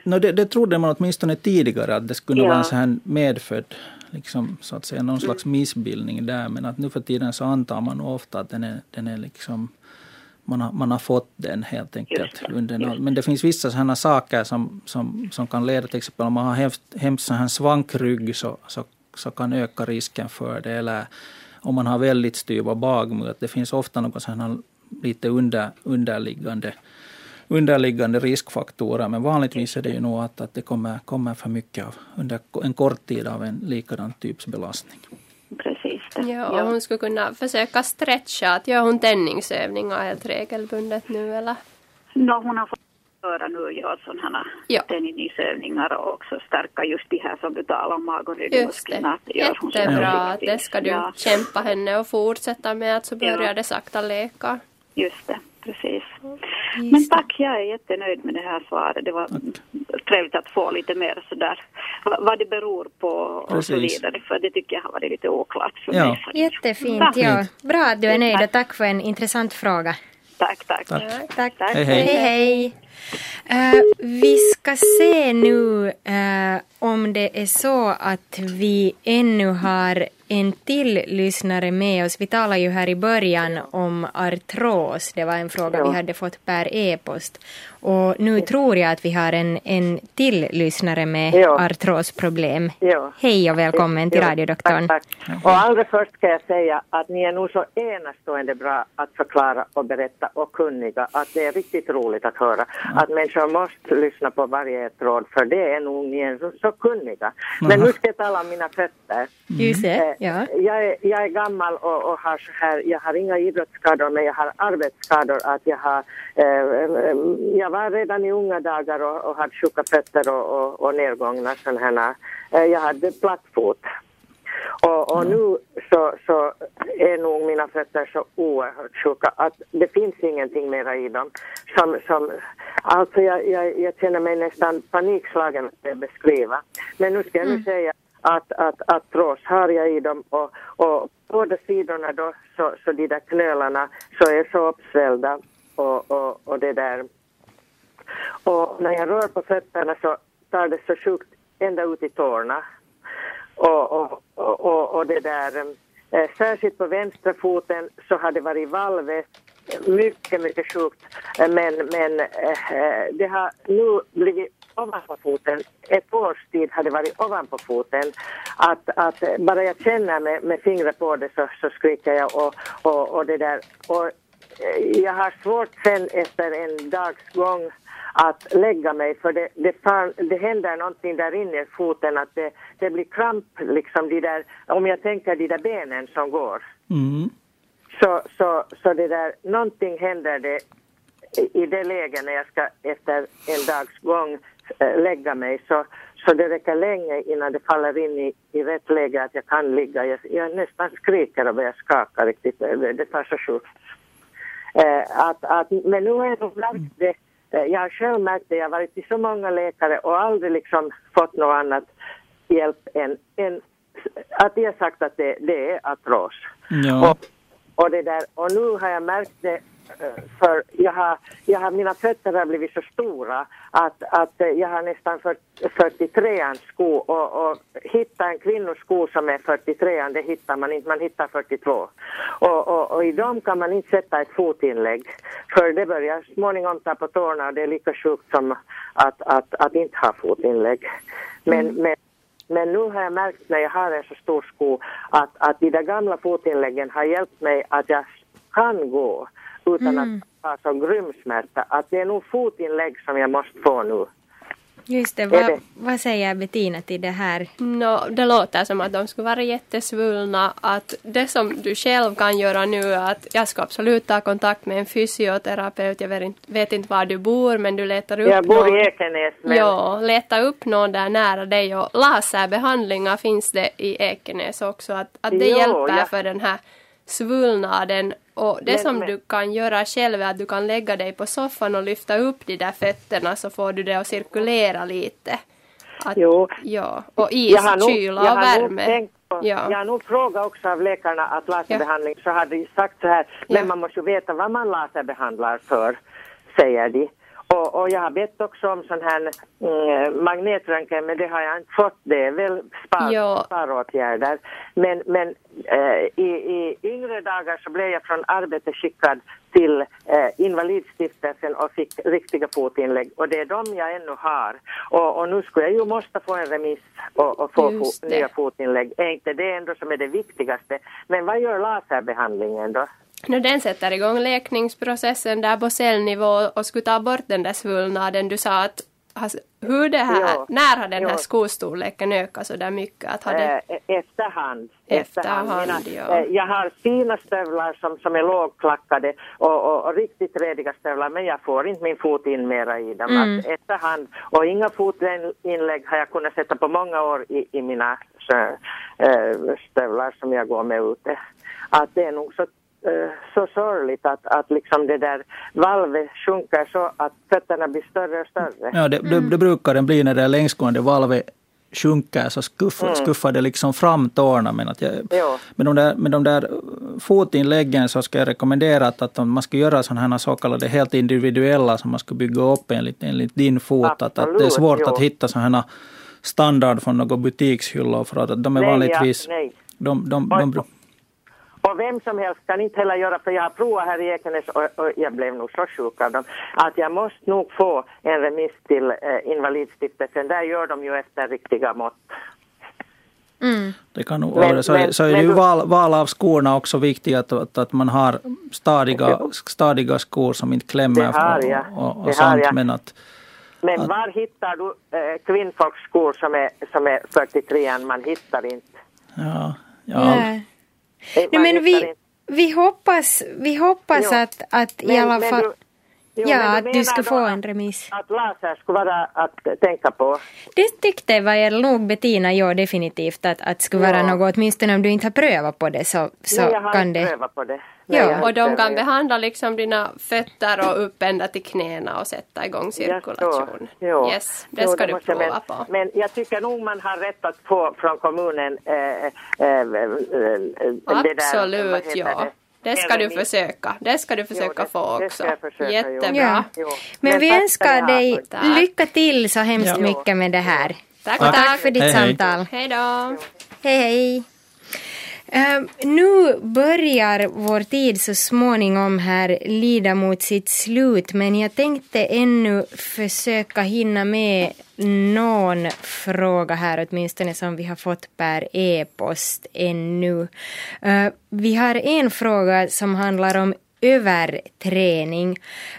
No, det, det trodde man åtminstone tidigare att det skulle ja. vara en sån här medfödd, liksom, så att säga, någon slags missbildning där. Men att nu för tiden så antar man ofta att den är, den är liksom man har, man har fått den helt enkelt. Under det. Men det finns vissa sådana saker som, som, som kan leda till exempel om man har hemskt, hemskt här svankrygg så, så, så kan öka risken för det. Eller om man har väldigt styva bagmur. Det finns ofta något sådana lite under, underliggande, underliggande riskfaktorer. Men vanligtvis är det ju nog att, att det kommer, kommer för mycket av, under en kort tid av en likadan typsbelastning. Precis det. Ja, och ja. hon skulle kunna försöka stretcha. Att gör hon tändningsövningar helt regelbundet nu eller? No, hon har fått höra nu göra sådana ja. tändningsövningar och också stärka just de här som du talar om, mag och ryggmusklerna. Jättebra, det ska du ja. kämpa henne och fortsätta med att så börjar ja. det sakta leka. Just det precis. Men tack, jag är jättenöjd med det här svaret. Det var tack. trevligt att få lite mer sådär vad det beror på och precis. så vidare. För det tycker jag har varit lite oklart för ja. mig. Jättefint, ja. Bra att du är nöjd och tack för en intressant fråga. Tack, tack. Tack. tack. tack. Hej, hej. hej, hej. Uh, vi ska se nu uh, om det är så att vi ännu har en till lyssnare med oss. Vi talade ju här i början om artros. Det var en fråga ja. vi hade fått per e-post. Och nu tror jag att vi har en, en till lyssnare med ja. artrosproblem. Ja. Hej och välkommen till radiodoktorn. Tack, tack. Och allra först ska jag säga att ni är nog så enastående bra att förklara och berätta och kunniga att det är riktigt roligt att höra att människor måste lyssna på varje ett råd för det är nog ni är så, så kunniga. Men nu ska jag tala om mina fötter. Det, eh, ja. Jag är, jag är gammal och, och, har så här, jag har inga idrottsskador men jag har arbetsskador att jag har, eh, jag var redan i unga dagar och, och hade sjuka fötter och, och, och nedgångna sådana här, eh, jag hade platt fot. Och, och mm. nu så, så är nog mina fötter så oerhört sjuka att det finns ingenting mera i dem. Som, som, alltså jag, jag, jag känner mig nästan panikslagen att beskriva. Men nu ska jag nu mm. säga att, att, att trås har jag i dem och, och båda sidorna då så, så de där knölarna så är så uppsvällda och, och, och det där. Och när jag rör på fötterna så tar det så sjukt ända ut i tårna. Och, och, och, och det där, eh, särskilt på vänstra foten så har det varit valvet eh, mycket, mycket sjukt. Eh, men, men det har nu blivit ovanpå foten. Ett års tid har det varit ovanpå foten. Att, att bara jag känner med, med fingret på det så, så skriker jag och, och, och det där. Och jag har svårt sen efter en dags gång att lägga mig för det, det, fan, det händer någonting där inne i foten att det, det blir kramp liksom de där, om jag tänker de där benen som går. Mm. Så, så, så det där, någonting händer det i det läget när jag ska efter en dags gång äh, lägga mig så, så det räcker länge innan det faller in i, i rätt läge att jag kan ligga. Jag, jag nästan skriker och börjar skaka riktigt. Det, tar så sjukt. Eh, att, att, men nu har jag nog märkt det, eh, jag har själv märkt det, jag har varit till så många läkare och aldrig liksom fått något annat hjälp än, än att de har sagt att det, det är artros. Ja. Och, och, det där, och nu har jag märkt det eh, för jag har, jag har, mina fötter har blivit så stora att, att eh, jag har nästan 43 ans sko och, och hitta en kvinnosko som är 43 det hittar man inte, man hittar 42. Och, och, och i dem kan man inte sätta ett fotinlägg för det börjar småningom ta på tårna och det är lika sjukt som att, att, att inte ha fotinlägg. Men, men men nu har jag märkt när jag har en så stor sko att, att de där gamla fotinläggen har hjälpt mig att jag kan gå utan Mm. att ha så grym smärta. Att det är nog fotinlägg som jag måste få nu. Just det, vad, det- vad säger Bettina till det här? Nå, det låter som att de skulle vara jättesvullna. Att det som du själv kan göra nu är att jag ska absolut ta kontakt med en fysioterapeut. Jag vet inte, vet inte var du bor men du letar upp Jag bor någon. i Ekenäs men Ja, leta upp någon där nära dig och laserbehandlingar finns det i Ekenäs också. Att, att det Jo, hjälper ja. för den här svullnaden. Och det Men- som men- du kan göra själv är att du kan lägga dig på soffan och lyfta upp de där fötterna så får du det att cirkulera lite. Att, Jo. Ja, och is, jag har nog, kyla jag och har nog värme. tänkt på, Ja. Jag har nog frågat också av läkarna att laserbehandling så hade de sagt så här, men Ja. man måste ju veta vad man laserbehandlar för, säger de. Och, och jag har bett också om sån här mm, magnetröntgen men det har jag inte fått. Det är väl spar, Ja. sparåtgärder. Men, men eh, i, i yngre dagar så blev jag från arbetet skickad till eh, Invalidstiftelsen och fick riktiga fotinlägg och det är de jag ännu har. Och, och nu skulle jag ju måste få en remiss och, och få fo- nya fotinlägg. Är inte det ändå som är det viktigaste? Men vad gör laserbehandlingen då? Nu den sätter igång läkningsprocessen där på cellnivå och skulle ta bort den där svullnaden. Du sa att hur det här, Ja. när har den här skostorleken ökat så där mycket? Att har det, Eh, efterhand. Efterhand, Mina- ja. eh, Jag har fina stövlar som, som är lågklackade och, och, och riktigt rediga stövlar men jag får inte min fot in mera i dem. Mm. Att efterhand. Och inga fotinlägg har jag kunnat sätta på många år i, i mina eh, stövlar som jag går med ute. Att det är nog så eh, så sorgligt att, att liksom det där valvet sjunker så att fötterna blir större och större. Ja, det, det, det brukar den bli när det längsgående valvet sjunker så skuffar, skuffar det liksom fram tårna. Men, att jag, Ja. med, de där, med de där fotinläggen så ska jag rekommendera att, att om man ska göra sådana här så kallade helt individuella som man ska bygga upp enligt, enligt din fot. Att, att det är Absolut, svårt ja. att hitta sådana här standard från några butikshyllor för att de är Nej, vanligtvis... ja, nej. De, de, de, de, Och vem som helst kan inte heller göra, för jag har provat här i Ekenäs och, och jag blev nog så sjuk av dem, att jag måste nog få en remiss till eh, Invalidstiftelsen. Där gör de ju efter riktiga mått. Mm. Det kan nog vara så. men- så är men ju val, val av skorna också viktigt att, att, att man har stadiga, stadiga skor som inte klämmer Det har jag. och, och, och Det har sånt. jag. Men att, Men Att- var hittar du eh, kvinnfolksskor som är, som är 43 Man hittar inte. ja, ja, Nej. Nej, men vi, vi hoppas, vi hoppas Jo. att, att i Men- alla men fall... du- jo, ja, att du ska få en remiss. Att laser skulle vara att tänka på. Det tyckte vad jag nog Bettina gör definitivt att, att skulle vara Ja. något, åtminstone om du inte har prövat på det så, så Nej, jag har kan inte det... prövat på det. Ja. Och de kan behandla liksom dina fötter och upp ända till knäna och sätta igång cirkulation. Jo. Yes, det Jo, ska du måste jag prova men, på. Men jag tycker nog man har rätt att få från kommunen eh, eh, eh, eh, det där, Absolut, heter ja. det? Det ska du försöka. Det ska du försöka det- få också. försöka, jo. Jättebra. Ja. Jo. Men, Men vi önskar dig Tack. lycka till så hemskt Ja. mycket med det här. Tack, tack. tack för ditt hej. samtal. Hej då. Hej, hej. Ehm, nu börjar vår tid så småningom här lida mot sitt slut men jag tänkte ännu försöka hinna med någon fråga här åtminstone som vi har fått per e-post ännu. Ehm, vi har en fråga som handlar om överträning.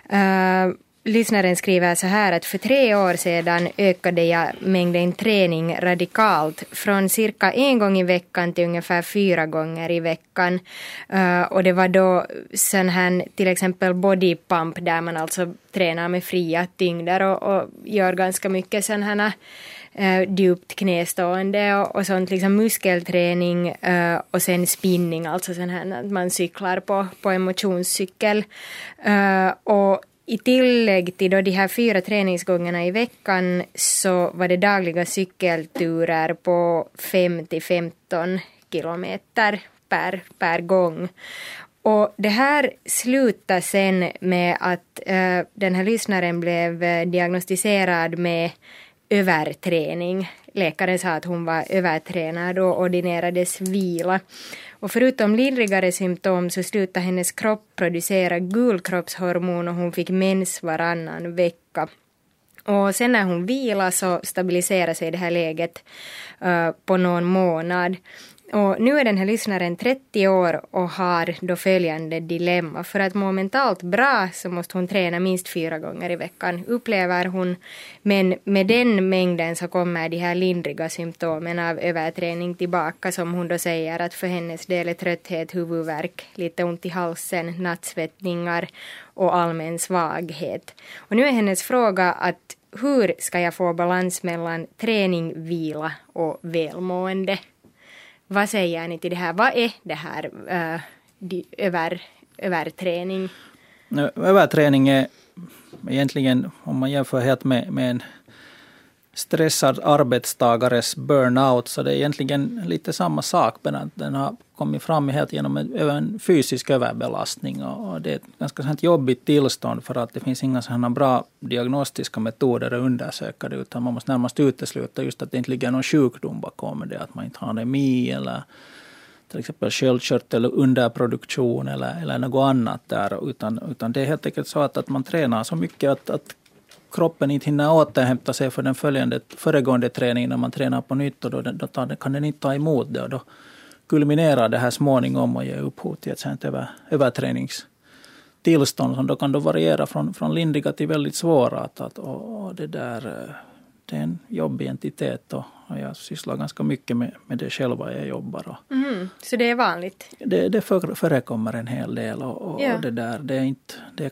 Ehm, Lyssnaren skriver så här att för tre år sedan ökade jag mängden träning radikalt från cirka en gång i veckan till ungefär fyra gånger i veckan. Eh, och det var då sån här till exempel body pump där man alltså tränar med fria tyngder och, och gör ganska mycket sån här eh, djupt knästående och, och sånt, liksom muskelträning uh, och sen spinning, alltså sån här att man cyklar på, på en motionscykel. Uh, och i tillägg till då de här fyra träningsgångarna i veckan så var det dagliga cykelturer på 5 till 15 kilometer per, per gång. Och det här slutade sen med att uh, den här lyssnaren blev eh, diagnostiserad med överträning. Läkaren sa att hon var övertränad och ordinerades vila. Och förutom lindrigare symptom så slutade hennes kropp producera gulkroppshormon och hon fick mens varannan vecka. Och sen när hon vilade så stabiliserade sig det här läget uh, på någon månad. Och nu är den här lyssnaren 30 år och har då följande dilemma. För att må mentalt bra så måste hon träna minst fyra gånger i veckan, upplever hon. Men med den mängden så kommer de här lindriga symptomen av överträning tillbaka som hon då säger att för hennes del är trötthet, huvudvärk, lite ont i halsen, nattsvettningar och allmän svaghet. Och nu är hennes fråga att hur ska jag få balans mellan träning, vila och välmående? Vad säger ni till det här? Vad är det här eh, äh, de, över, överträning? Överträning är egentligen, om man jämför helt med, med en stressad arbetstagares burnout, så det är egentligen lite samma sak, men att den har kommit fram helt genom en, fysisk överbelastning. Och det är ett ganska sånt jobbigt tillstånd för att det finns inga sådana bra diagnostiska metoder att undersöka det, utan man måste närmast utesluta just att det inte ligger någon sjukdom bakom det, att man inte har anemi eller till exempel sköldkörtel underproduktion eller, eller något annat där. Utan, utan det är helt enkelt så att, att man tränar så mycket att, att kroppen inte hinner återhämta sig för den följande, föregående träningen när man tränar på nytt. Och då, då tar, kan den inte ta emot det. Och då kulminerar det här småningom och ger upphov till ett sånt över, överträningstillstånd som då kan då variera från, från lindriga till väldigt svåra. Att, att, och, och det, där, eh, det är en jobbig entitet och, och jag sysslar ganska mycket med, med det själv jag jobbar. Och mm, så det är vanligt? Det, det förekommer en hel del och, och, ja. det där, det är inte, det